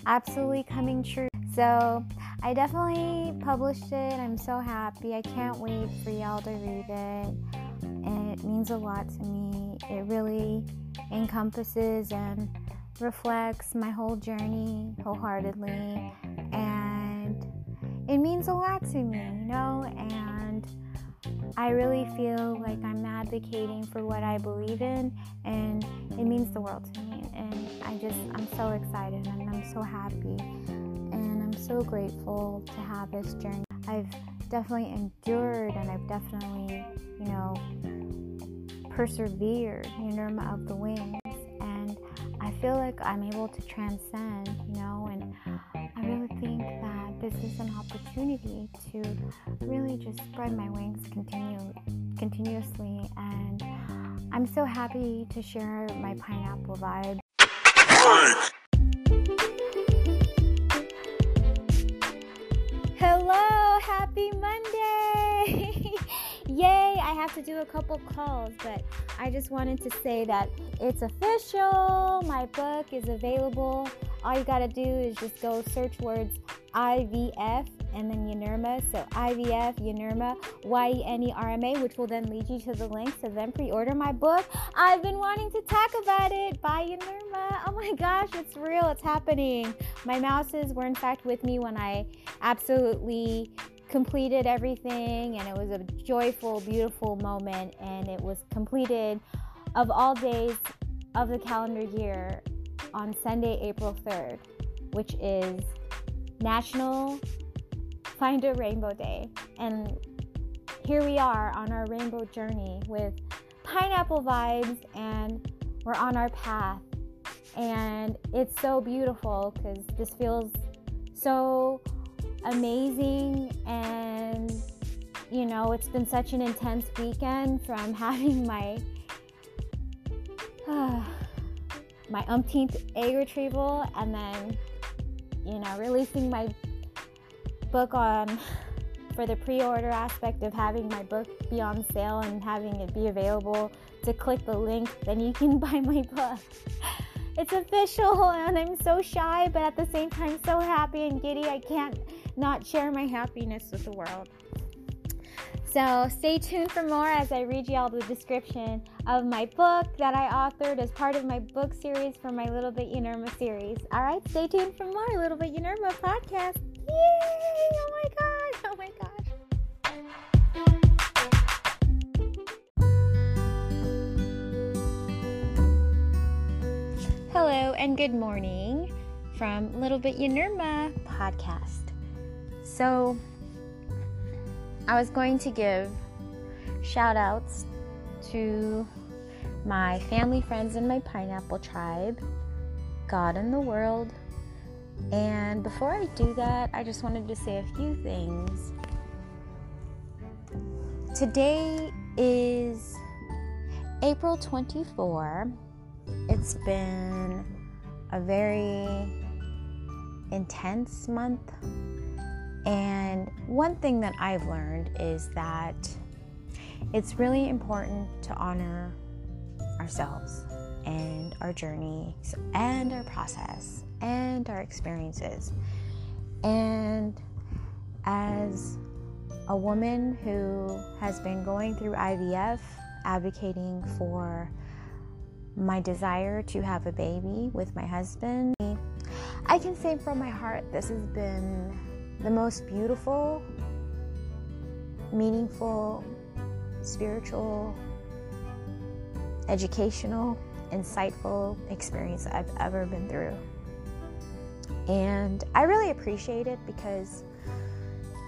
absolutely coming true. So I definitely published it. I'm so happy. I can't wait for y'all to read it. And it means a lot to me. It really encompasses and reflects my whole journey wholeheartedly and it means a lot to me, you know, and I really feel like I'm advocating for what I believe in and it means the world to me and I just I'm so excited and I'm so happy and I'm so grateful to have this journey. I've definitely endured and I've definitely, you know, persevered, you know, of the wings And I feel like I'm able to transcend, you know, and I really think this is an opportunity to really just spread my wings continue, continuously. And I'm so happy to share my pineapple vibe. Hello, happy Monday! Yay, I have to do a couple calls, but I just wanted to say that it's official. My book is available. All you gotta do is just go search words IVF and then Yenerma. So IVF, Yenerma, Y E N E R M A, which will then lead you to the link to then pre order my book. I've been wanting to talk about it by Yenerma. Oh my gosh, it's real, it's happening. My mouses were in fact with me when I absolutely completed everything and it was a joyful beautiful moment and it was completed of all days of the calendar year on Sunday April 3rd which is National Find a Rainbow Day. And here we are on our rainbow journey with pineapple vibes and we're on our path. And it's so beautiful because this feels so amazing and you know it's been such an intense weekend from having my uh, my umpteenth egg retrieval and then you know releasing my book on for the pre-order aspect of having my book be on sale and having it be available to click the link then you can buy my book. It's official and i'm so shy but at the same time so happy and giddy. I can't not share my happiness with the world. So stay tuned for more as I read you all the description of my book that I authored as part of my book series for my Little Bit Yenerma series. All right, stay tuned for more Little Bit Yenerma podcast. Yay! Oh my gosh! Oh my gosh! Hello and good morning from Little Bit Yenerma podcast. So, I was going to give shout outs to my family, friends, and my pineapple tribe, God and the world. And before I do that, I just wanted to say a few things. Today is April 24. It's been a very intense month and one thing that I've learned is that it's really important to honor ourselves and our journeys and our process and our experiences. And as a woman who has been going through IVF, advocating for my desire to have a baby with my husband, I can say from my heart this has been the most beautiful, meaningful, spiritual, educational, insightful experience I've ever been through. And I really appreciate it because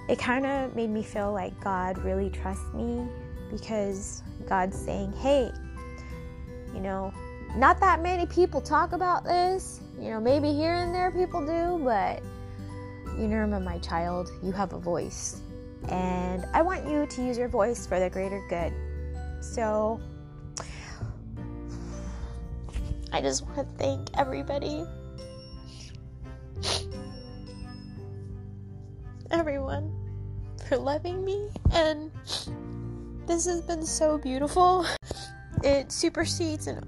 it kind of made me feel like God really trusts me because God's saying, hey, you know, not that many people talk about this. You know, maybe here and there people do, but Yenerma, my child, you have a voice. And I want you to use your voice for the greater good. So, I just want to thank everybody everyone for loving me. And this has been so beautiful. It supersedes and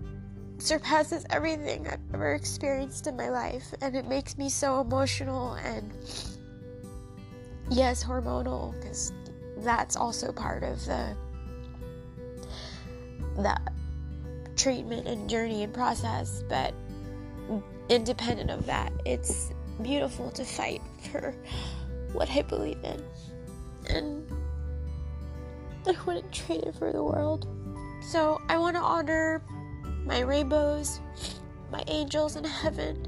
surpasses everything I've ever experienced in my life. And it makes me so emotional and, yes, hormonal, because that's also part of the that treatment and journey and process but independent of that it's beautiful to fight for what i believe in and i wouldn't trade it for the world so i want to honor my rainbows my angels in heaven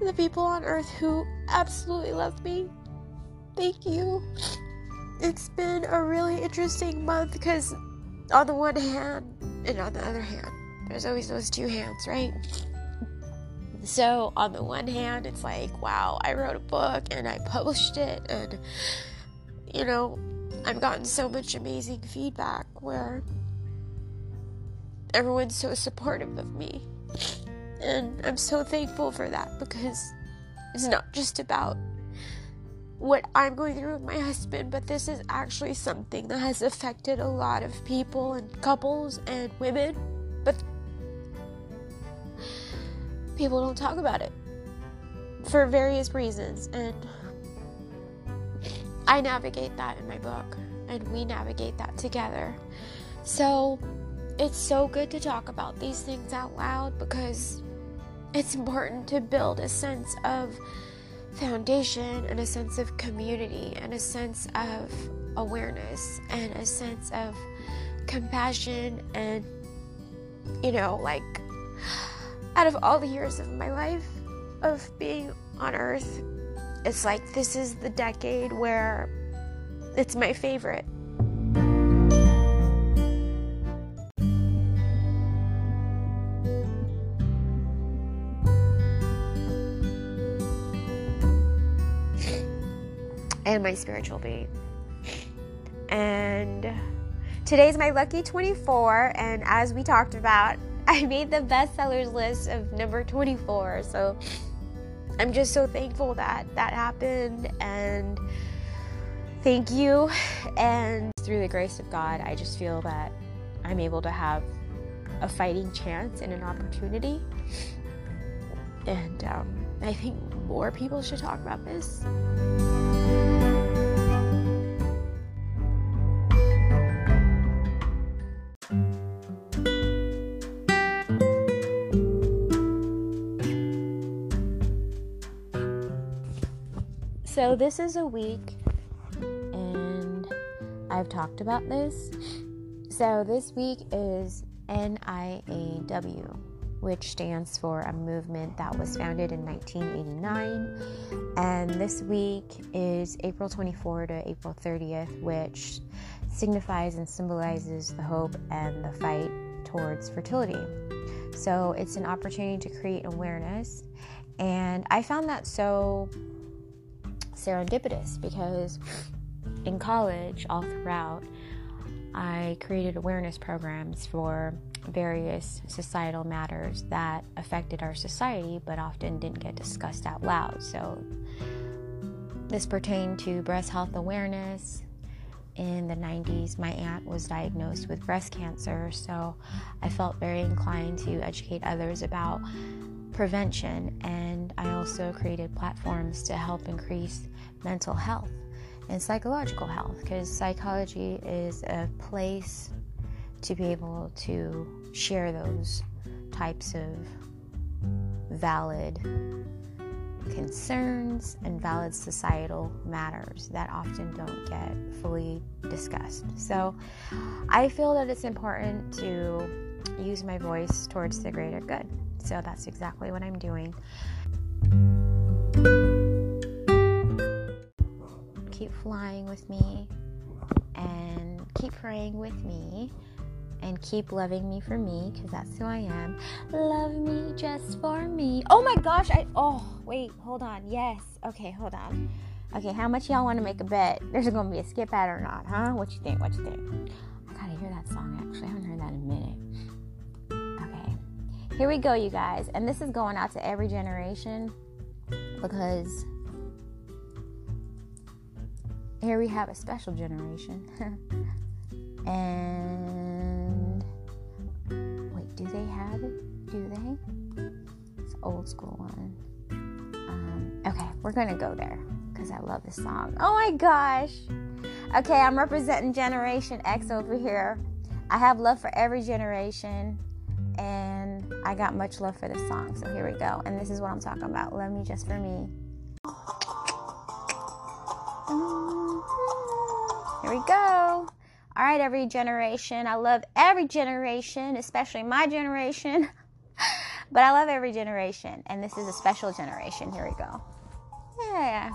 the people on earth who absolutely love me. Thank you. It's been a really interesting month because on the one hand and on the other hand there's always those two hands right? So on the one hand it's like wow i wrote a book and i published it and you know i've gotten so much amazing feedback where everyone's so supportive of me and i'm so thankful for that because it's not just about what I'm going through with my husband, but this is actually something that has affected a lot of people and couples and women. But people don't talk about it for various reasons, and I navigate that in my book, and we navigate that together. So it's so good to talk about these things out loud because it's important to build a sense of foundation and a sense of community and a sense of awareness and a sense of compassion and you know like out of all the years of my life of being on earth it's like this is the decade where it's my favorite and my spiritual being. And today's my lucky 24, and as we talked about, I made the bestsellers list of number 24. So I'm just so thankful that that happened, and thank you. And through the grace of God, I just feel that I'm able to have a fighting chance and an opportunity. And um, I think more people should talk about this. So, this is a week, and I've talked about this. So, this week is NIAW, which stands for a movement that was founded in 1989. And this week is April 24 to April 30th, which signifies and symbolizes the hope and the fight towards fertility. So, it's an opportunity to create awareness. And I found that so serendipitous because in college, all throughout, I created awareness programs for various societal matters that affected our society but often didn't get discussed out loud. So, this pertained to breast health awareness. In the 90s, my aunt was diagnosed with breast cancer, so I felt very inclined to educate others about prevention, and I also created platforms to help increase mental health and psychological health because psychology is a place to be able to share those types of valid concerns and valid societal matters that often don't get fully discussed. So I feel that it's important to use my voice towards the greater good. So that's exactly what I'm doing. Keep flying with me and keep praying with me and keep loving me for me because that's who I am. Love me just for me. Oh my gosh, I oh, wait, hold on. Yes. Okay, hold on. Okay, how much y'all want to make a bet? There's to be a skip ad or not, huh? What you think? What you think? I got to hear that song actually. I haven't heard that in a minute. Okay. Here we go, you guys. And this is going out to every generation because here we have a special generation. and do they have it? Do they? It's an old school one. Um, okay, we're gonna go there because I love this song. Oh my gosh. Okay, I'm representing Generation X over here. I have love for every generation, and I got much love for this song. So here we go. And this is what I'm talking about. Love me just for me. Here we go. All right, every generation. I love every generation, especially my generation. but I love every generation, and this is a special generation. Here we go. Yeah.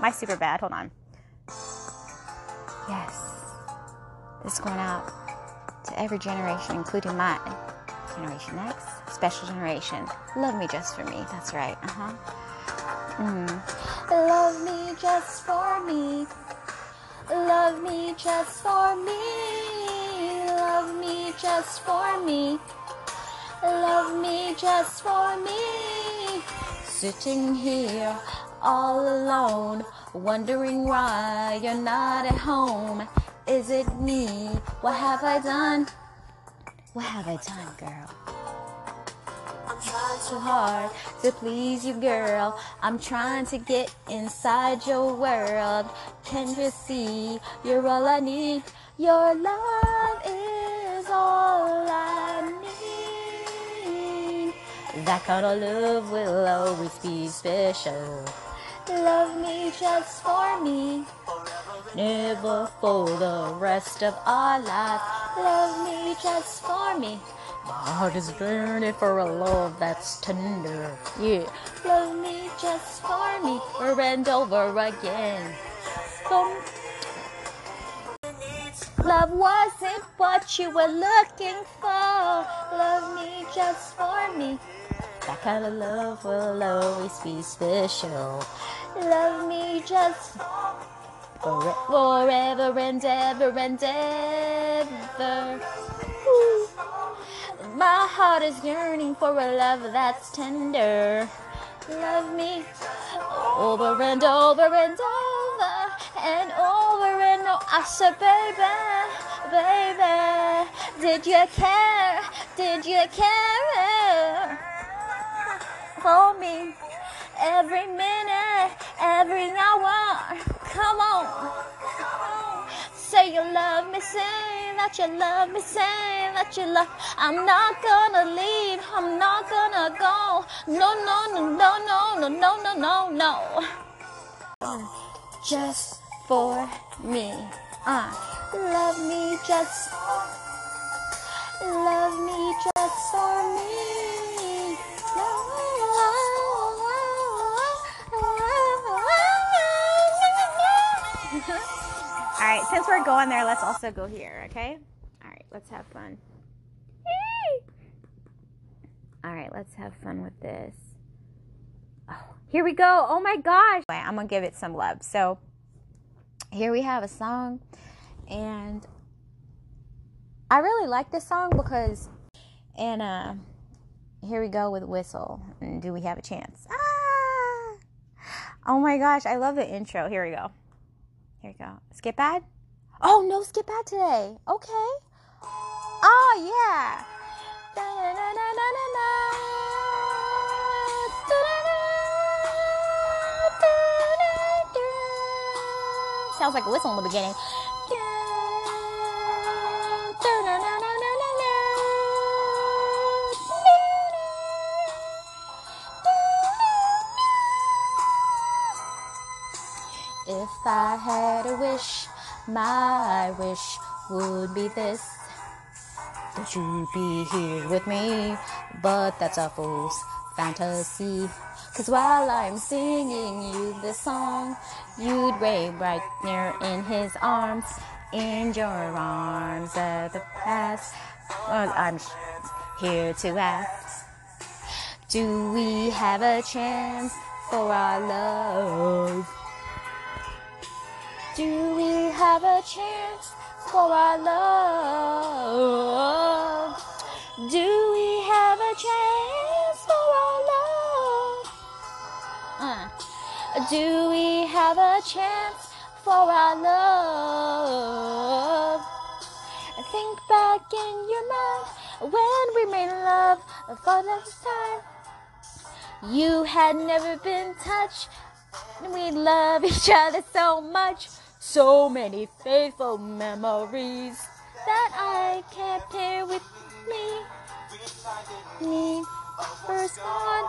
My super bad. Hold on. Yes. This is going out to every generation, including mine. Generation X, special generation. Love me just for me. That's right. Uh huh. Mm. Love me just for me. Love me just for me. Love me just for me. Love me just for me. Sitting here all alone, wondering why you're not at home. Is it me? What have I done? What have I done, girl? So hard to please you, girl. I'm trying to get inside your world. Can you see? You're all I need. Your love is all I need. That kind of love will always be special. Love me just for me. Never for the rest of our lives. Love me just for me. My heart is burning for a love that's tender. Yeah. Love me just for me. Over and over again. Love wasn't what you were looking for. Love me just for me. That kind of love will always be special. Love me just for forever and ever and ever. Ooh. My heart is yearning for a love that's tender. Love me over and over and over and over and over. I said, baby, baby, did you care? Did you care for me? Every minute, every hour. Come on. Say you love me, say that you love me, say that you love. I'm not gonna leave, I'm not gonna go. No, no, no, no, no, no, no, no, no, no. Just for me. Uh, love me just. Love me just for me. Since we're going there, let's also go here, okay? All right, let's have fun. All right, let's have fun with this. Oh, here we go. Oh my gosh. I'm going to give it some love. So, here we have a song, and I really like this song because, and uh, here we go with Whistle. And do we have a chance? Ah! Oh my gosh, I love the intro. Here we go. Here we go. Skip ad? Oh, no skip ad today. Okay. Oh, yeah. Sounds like a whistle in the beginning. My wish would be this that you be here with me. But that's a fool's fantasy. Cause while I'm singing you this song, you'd lay right there in his arms, in your arms at the past. Well, I'm here to ask, do we have a chance for our love? Do we have a chance for our love? Do we have a chance for our love? Uh. Do we have a chance for our love? Think back in your mind when we made love for the first time. You had never been touched. We love each other so much. So many faithful memories that I kept here with me. Me, first one.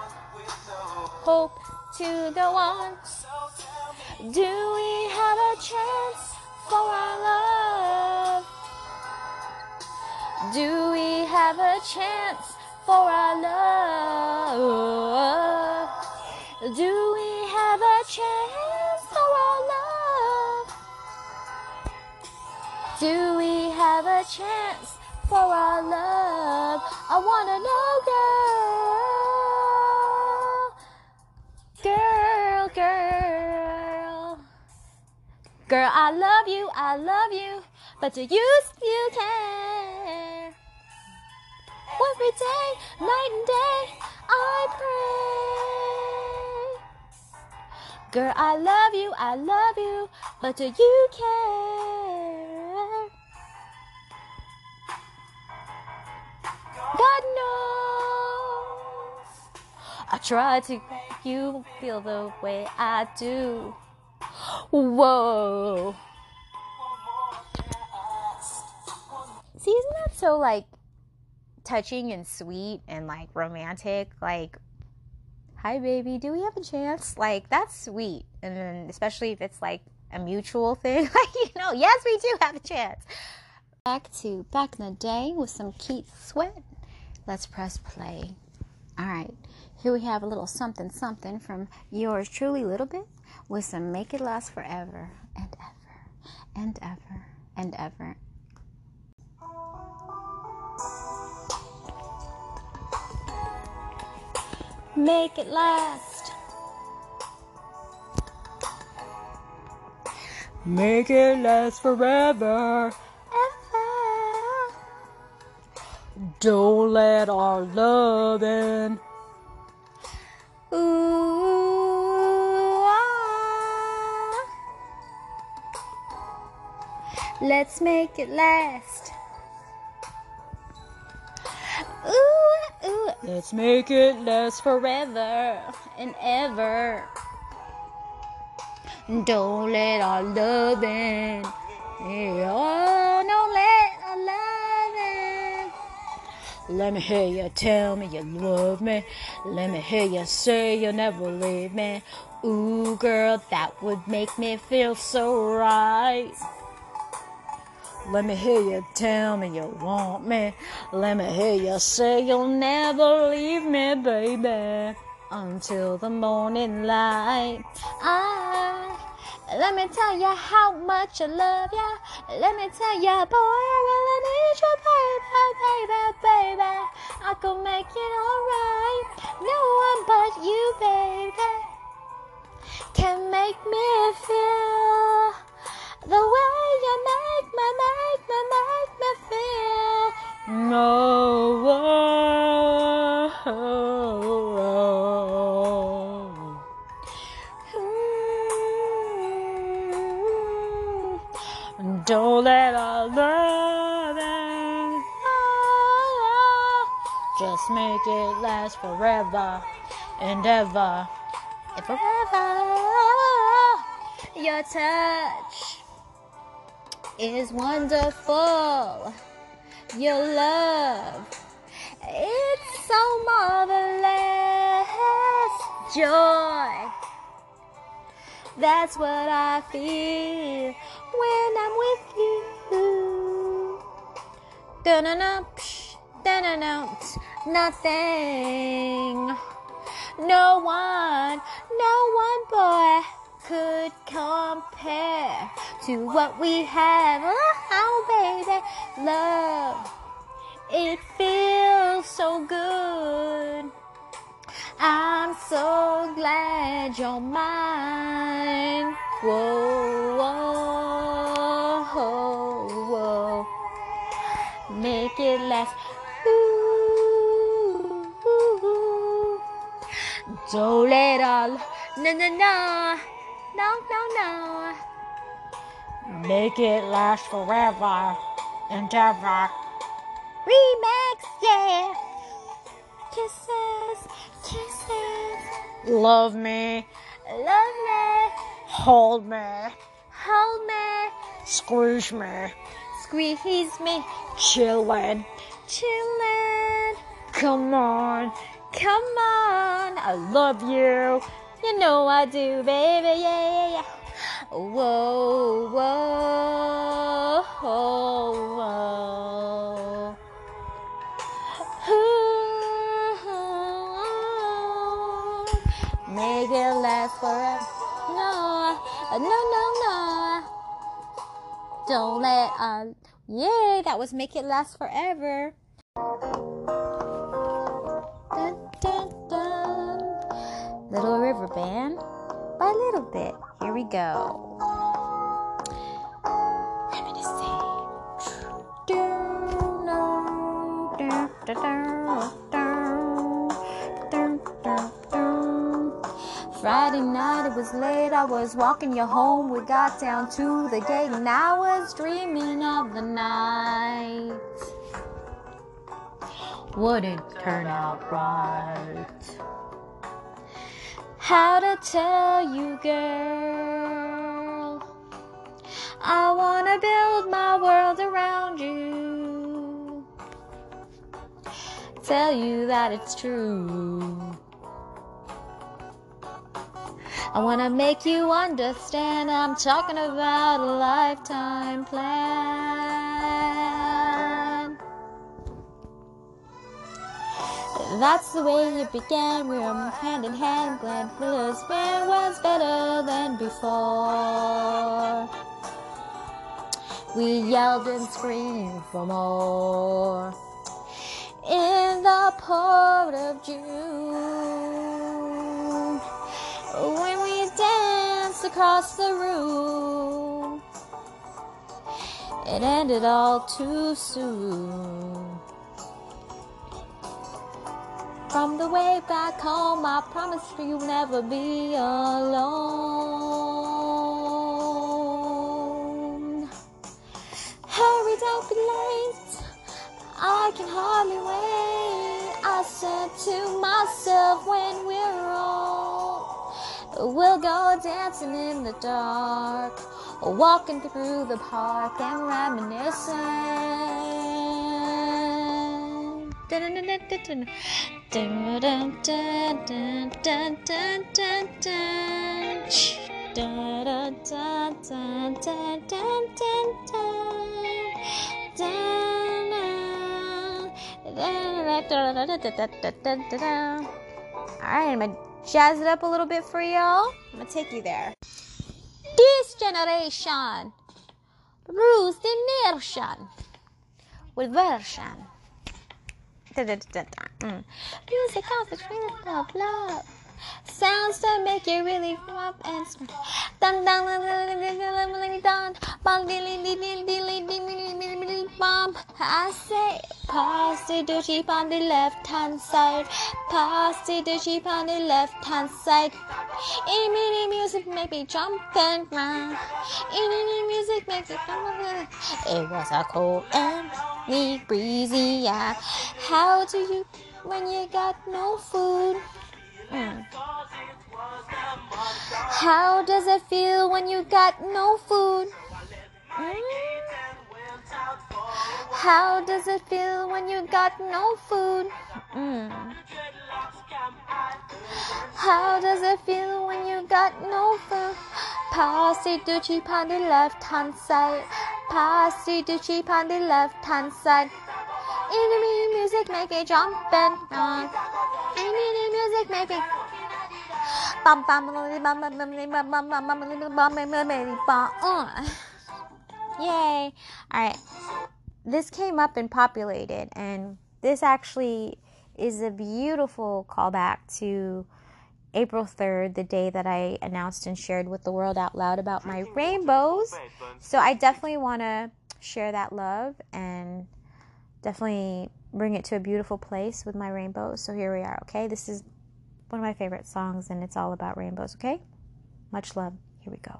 Hope to go on. Do we have a chance for our love? Do we have a chance for our love? Do we have a chance for our love? Do we have a chance for our love? I wanna know, girl. Girl, girl. Girl, I love you, I love you, but do you still care? Every day, night and day, I pray. Girl, I love you, I love you, but do you care? Try to make you feel the way I do. Whoa. See, isn't that so like touching and sweet and like romantic? Like, hi baby, do we have a chance? Like, that's sweet. And then, especially if it's like a mutual thing, like, you know, yes, we do have a chance. Back to back in the day with some Keith Sweat. Let's press play. All right, here we have a little something something from yours truly, Little Bit, with some Make It Last Forever and Ever and Ever and Ever. Make it last. Make it last forever. Don't let our love end. Ooh, ah. Let's make it last. Ooh, ooh, Let's make it last forever and ever. Don't let our love end. Yeah, Oh, don't Let me hear you tell me you love me. Let me hear you say you'll never leave me. Ooh, girl, that would make me feel so right. Let me hear you tell me you want me. Let me hear you say you'll never leave me, baby. Until the morning light. I, let me tell you how much I love ya. Let me tell you, boy, I really need you, baby, baby, baby. I could make it alright. No one but you, baby, can make me feel the way you make me, make me, make me feel. No. Mm. Don't let our love end. Just make it last forever and ever. And forever. Your touch is wonderful. Your love, it's so marvelous. Joy, that's what I feel when Da-na-na, psh, da-na-na, psh, nothing. No one, no one boy could compare to what we have. Oh, baby, love, it feels so good. I'm so glad you're mine. Whoa, whoa, Don't let our No, no, no. No, no, no. Make it last forever and ever. Remix, yeah. Kisses, kisses. Love me, Love me. hold me, Hold me. squeeze me, Squeeze me. chillin'. Chillin'. Come on, Come on. I love you. You know I do, baby. Yeah, yeah, yeah. Whoa, whoa, whoa. Ooh, Make it last forever. No, no, no, no. Don't let uh yeah, that was make it last forever. Little River Band by Little Bit. Here we go. Friday night, it was late. I was walking you home. We got down to the gate, and I was dreaming of the night. Wouldn't turn out right. How to tell you, girl? I wanna build my world around you. Tell you that it's true. I wanna make you understand I'm talking about a lifetime plan. That's the way it began. We were hand in hand, glad Willis band was better than before. We yelled and screamed for more. In the port of June, when we danced across the room, it ended all too soon. From the way back home, I promise you'll never be alone. Hurry, don't be late. I can hardly wait. I said to myself when we're old, we'll go dancing in the dark, walking through the park and reminiscing. Dun, dun, dun, dun, dun, dun, dun, dun. Da, da, da, da, da, da, da, da. Alright, I'm gonna jazz it up a little bit for y'all. I'm gonna take you there. This generation rules the nation with version da, da, da, da. Mm. Music has the strength of love. Sounds that make you really up and smart. Dun dun dun dun dun dun dun dun bum dilly dilly dilly dilly bum. I say pass the dutchie on the left hand side. Pass the dutchie on the left hand side. Mini music make me jump and run. Any music makes it run. It was a cold and weak breezy yeah. How do you when you got no food? Mm. How does it feel when you got no food? Mm. How does it feel when you got no food? Mm. How does it feel when you got no food? Pass the dutchie on the left hand side. Pass the dutchie on the left hand side. Enemy music make it jump and run. I need a music making. Bum bum bum bum bum bum Yay! Alright. This came up and populated and this actually is a beautiful callback to April 3rd, the day that I announced and shared with the world out loud about my rainbows. So I definitely want to share that love and definitely bring it to a beautiful place with my rainbows. So here we are, okay? This is one of my favorite songs, and it's all about rainbows, okay? Much love. Here we go.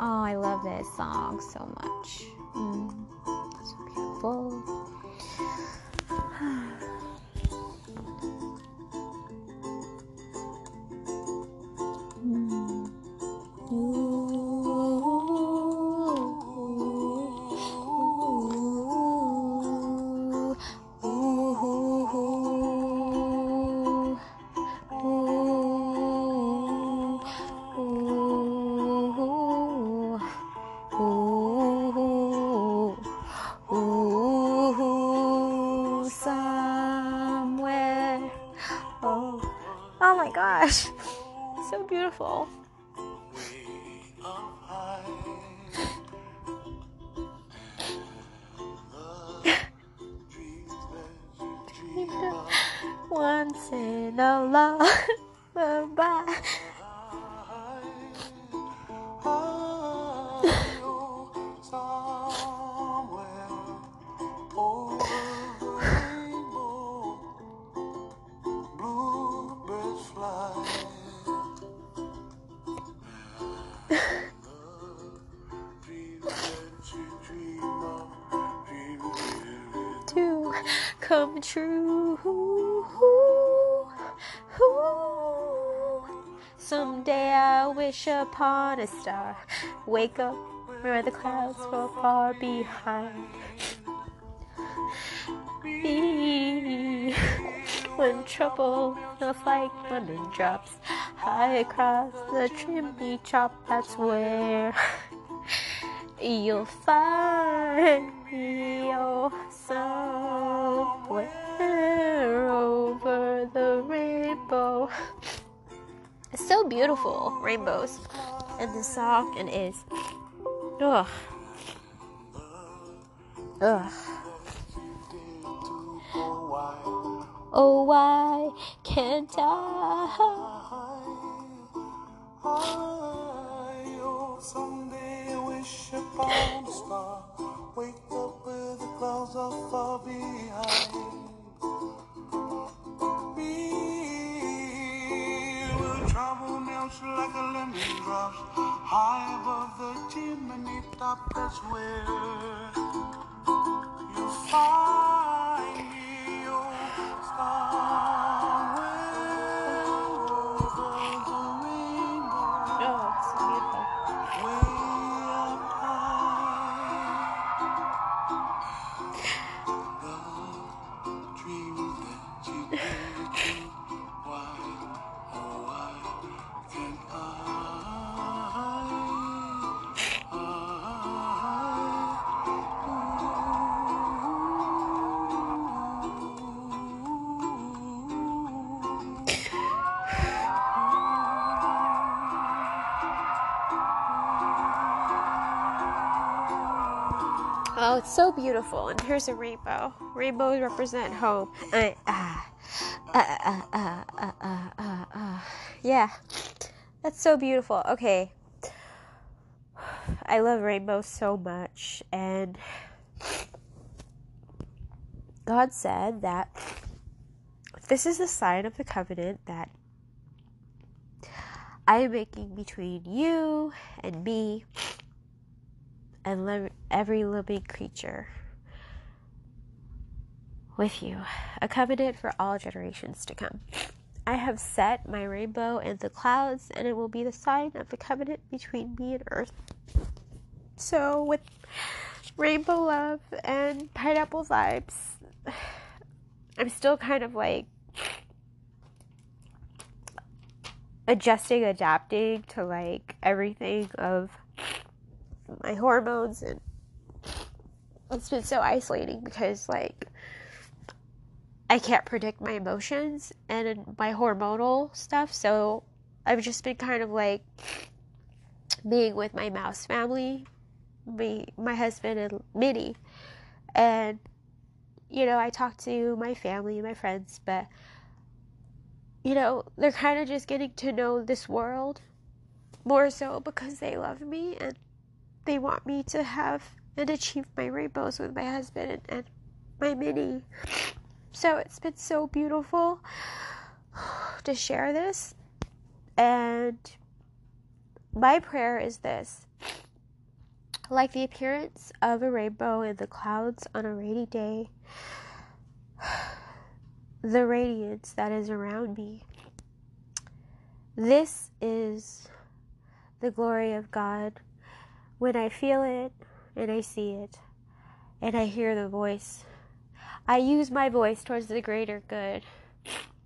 Oh, I love this song so much. Mm, so beautiful. Wish upon a star. Wake up where the clouds fall far behind. Me when trouble feels like lemon drops high across the chimney top. That's where you'll find me oh, somewhere over the rainbow. It's so beautiful, rainbows, and the song and is, ugh, ugh. Oh, why can't I? Like a lemon drops. High above the chimney top, that's where you find so beautiful. And here's a rainbow. Rainbows represent hope. Uh uh uh, uh, uh, uh, yeah, that's so beautiful. Okay. I love rainbows so much. And God said that this is the sign of the covenant that I am making between you and me and every living creature with you, a covenant for all generations to come. I have set my rainbow in the clouds, and it will be the sign of the covenant between me and earth. So, with rainbow love and pineapple vibes, I'm still kind of like adjusting, adapting to like everything of my hormones and it's been so isolating because like I can't predict my emotions and my hormonal stuff so I've just been kind of like being with my mouse family me my husband and Minnie. And you know I talk to my family and my friends but you know they're kind of just getting to know this world more so because they love me and they want me to have and achieve my rainbows with my husband and, and my mini. So it's been so beautiful. to share this. And my prayer is this like the appearance of a rainbow in the clouds on a rainy day, the radiance that is around me. This is the glory of God when I feel it and I see it and I hear the voice. I use my voice towards the greater good,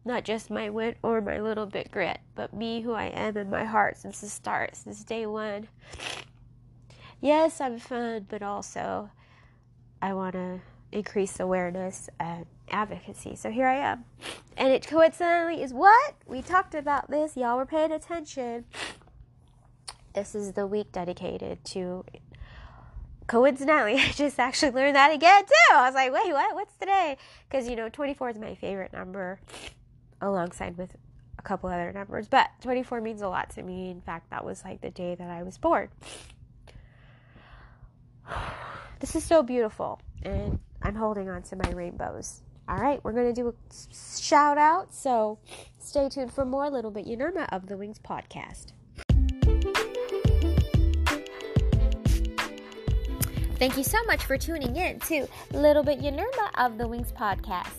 not just my wit or my little bit grit, but me who I am in my heart since the start, since day one. Yes, I'm fun, but also I want to increase awareness and advocacy. So here I am. And it coincidentally is what? We talked about this. Y'all were paying attention. This is the week dedicated to. Coincidentally, I just actually learned that again too. I was like, wait, what? What's today? Because, you know, 24 is my favorite number alongside with a couple other numbers. But 24 means a lot to me. In fact, that was like the day that I was born. This is so beautiful. And I'm holding on to my rainbows. All right, we're going to do a shout out. So stay tuned for more Little Bit Yenerma of the Wings podcast. Thank you so much for tuning in to Little Bit Yenerma of the Wings podcast.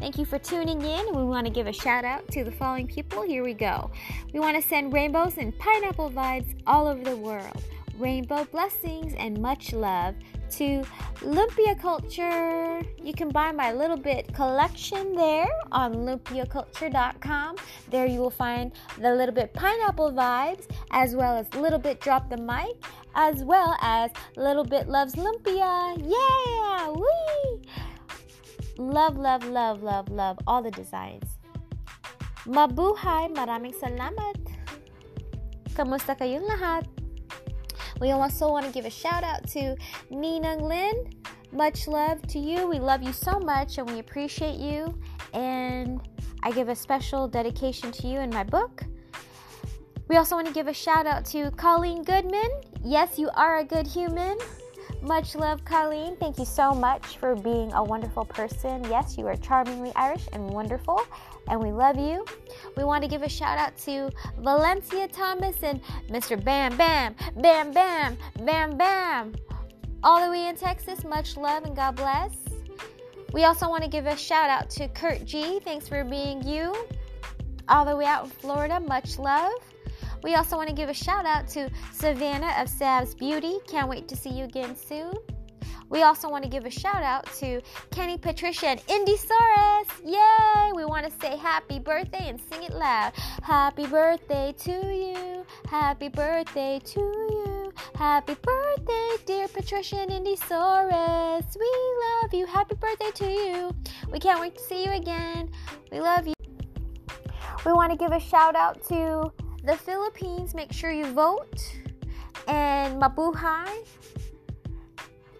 Thank you for tuning in. We want to give a shout out to the following people. Here we go. We want to send rainbows and pineapple vibes all over the world. Rainbow blessings and much love to Lumpia Culture. You can buy my Little Bit collection there on lumpiaculture.com. There you will find the Little Bit Pineapple Vibes, as well as Little Bit Drop the Mic, as well as Little Bit Loves Lumpia. Yeah! Wee! Love, love, love, love, love all the designs. Mabuhay! Maraming salamat! Kamusta kayong lahat? We also want to give a shout out to Ninang Lin. Much love to you. We love you so much and we appreciate you. And I give a special dedication to you in my book. We also want to give a shout out to Colleen Goodman. Yes, you are a good human. Much love, Colleen. Thank you so much for being a wonderful person. Yes, you are charmingly Irish and wonderful, and we love you. We want to give a shout out to Valencia Thomas and Mr. Bam Bam, Bam Bam, Bam Bam. All the way in Texas, much love and God bless. We also want to give a shout out to Kurt G. Thanks for being you. All the way out in Florida, much love. We also want to give a shout out to Savannah of Sav's Beauty. Can't wait to see you again soon. We also want to give a shout out to Kenny, Patricia, and Indy Soros. Yay! We want to say happy birthday and sing it loud. Happy birthday to you. Happy birthday to you. Happy birthday, dear Patricia and Indy Soros. We love you. Happy birthday to you. We can't wait to see you again. We love you. We want to give a shout out to the Philippines. Make sure you vote. And Mabuhay.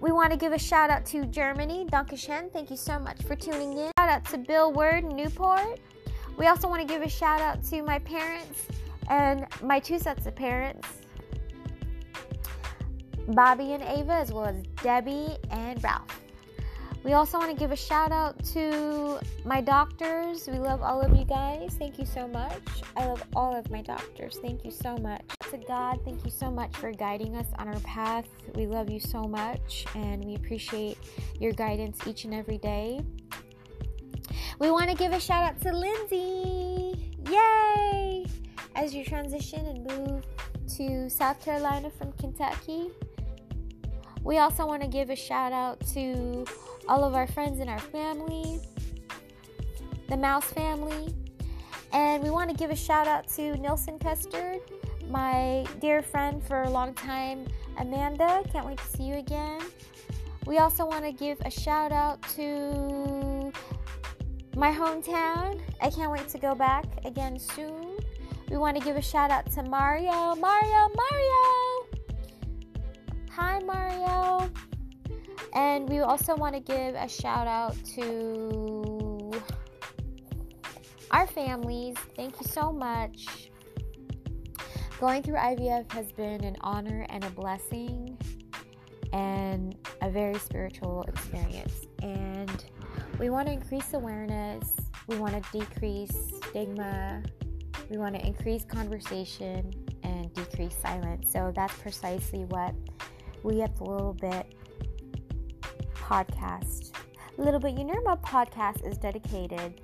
We want to give a shout out to Germany. Dankeschön. Thank you so much for tuning in. Shout out to Bill Word, Newport. We also want to give a shout out to my parents and my two sets of parents, Bobby and Ava, as well as Debbie and Ralph. We also want to give a shout out to my doctors. We love all of you guys. Thank you so much. I love all of my doctors. Thank you so much. To God, thank you so much for guiding us on our path. We love you so much and we appreciate your guidance each and every day. We want to give a shout out to Lindsay. Yay! As you transition and move to South Carolina from Kentucky. We also want to give a shout out to all of our friends and our family, the Mouse family. And we want to give a shout out to Nilson Custard, my dear friend for a long time, Amanda. Can't wait to see you again. We also want to give a shout out to my hometown. I can't wait to go back again soon. We want to give a shout out to Mario. Mario, Mario! Hi, Mario. And we also want to give a shout out to our families. Thank you so much. Going through IVF has been an honor and a blessing and a very spiritual experience. And we want to increase awareness, we want to decrease stigma. We want to increase conversation and decrease silence. So that's precisely what we at the Little Bit podcast, A Little Bit Yenerma podcast is dedicated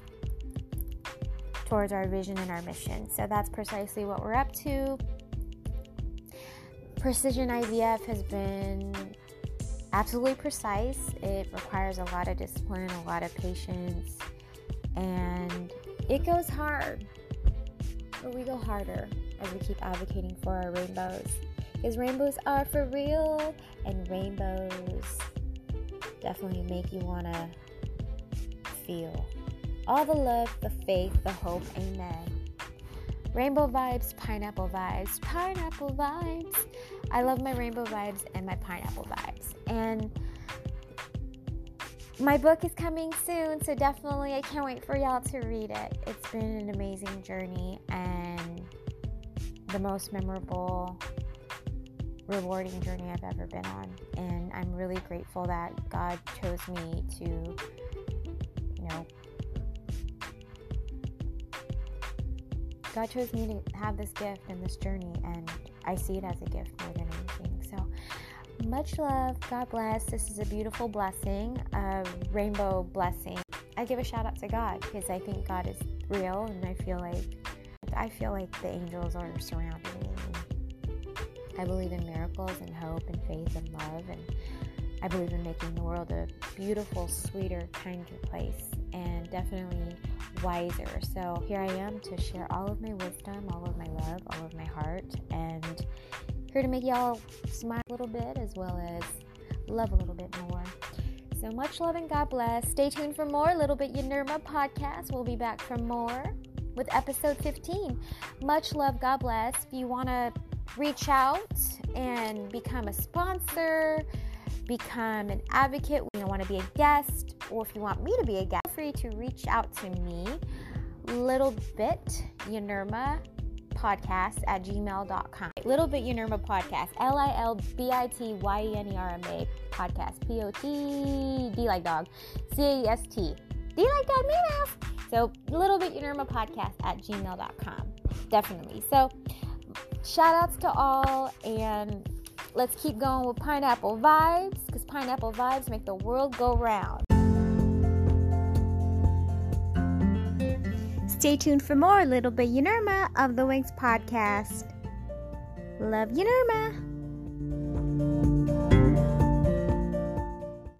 towards our vision and our mission. So that's precisely what we're up to. Precision IVF has been absolutely precise. It requires a lot of discipline, a lot of patience, and it goes hard. But we go harder as we keep advocating for our rainbows. Because rainbows are for real, and rainbows definitely make you want to feel all the love, the faith, the hope. Amen. Rainbow vibes, pineapple vibes, pineapple vibes. I love my rainbow vibes and my pineapple vibes. And my book is coming soon, so definitely I can't wait for y'all to read it. It's been an amazing journey and the most memorable, rewarding journey I've ever been on. And I'm really grateful that God chose me to, you know, God chose me to have this gift and this journey, and I see it as a gift more than anything. So, much love. God bless. This is a beautiful blessing, a rainbow blessing. I give a shout out to God because I think God is real, and I feel like I feel like the angels are surrounding me. I believe in miracles and hope and faith and love, and I believe in making the world a beautiful, sweeter, kinder place, and definitely wiser. So here I am to share all of my wisdom, all of my love, all of my heart, and here to make y'all smile a little bit as well as love a little bit more. So much love and God bless. Stay tuned for more Little Bit Yenerma podcast. We'll be back for more with episode 15. Much love, God bless. If you want to reach out and become a sponsor, become an advocate, you want to be a guest, or if you want me to be a guest, feel free to reach out to me. Little bit Yenerma podcast at gmail.com. Little bit Yenerma podcast, L I L B I T Y E N E R M A podcast, P O T D like dog, C A S T. D like dog, meow. So, little bit Yenerma podcast at gmail.com. Definitely. So, shout outs to all and let's keep going with pineapple vibes because pineapple vibes make the world go round. Stay tuned for more Little Bit Yenerma of the Wings podcast. Love Yenerma.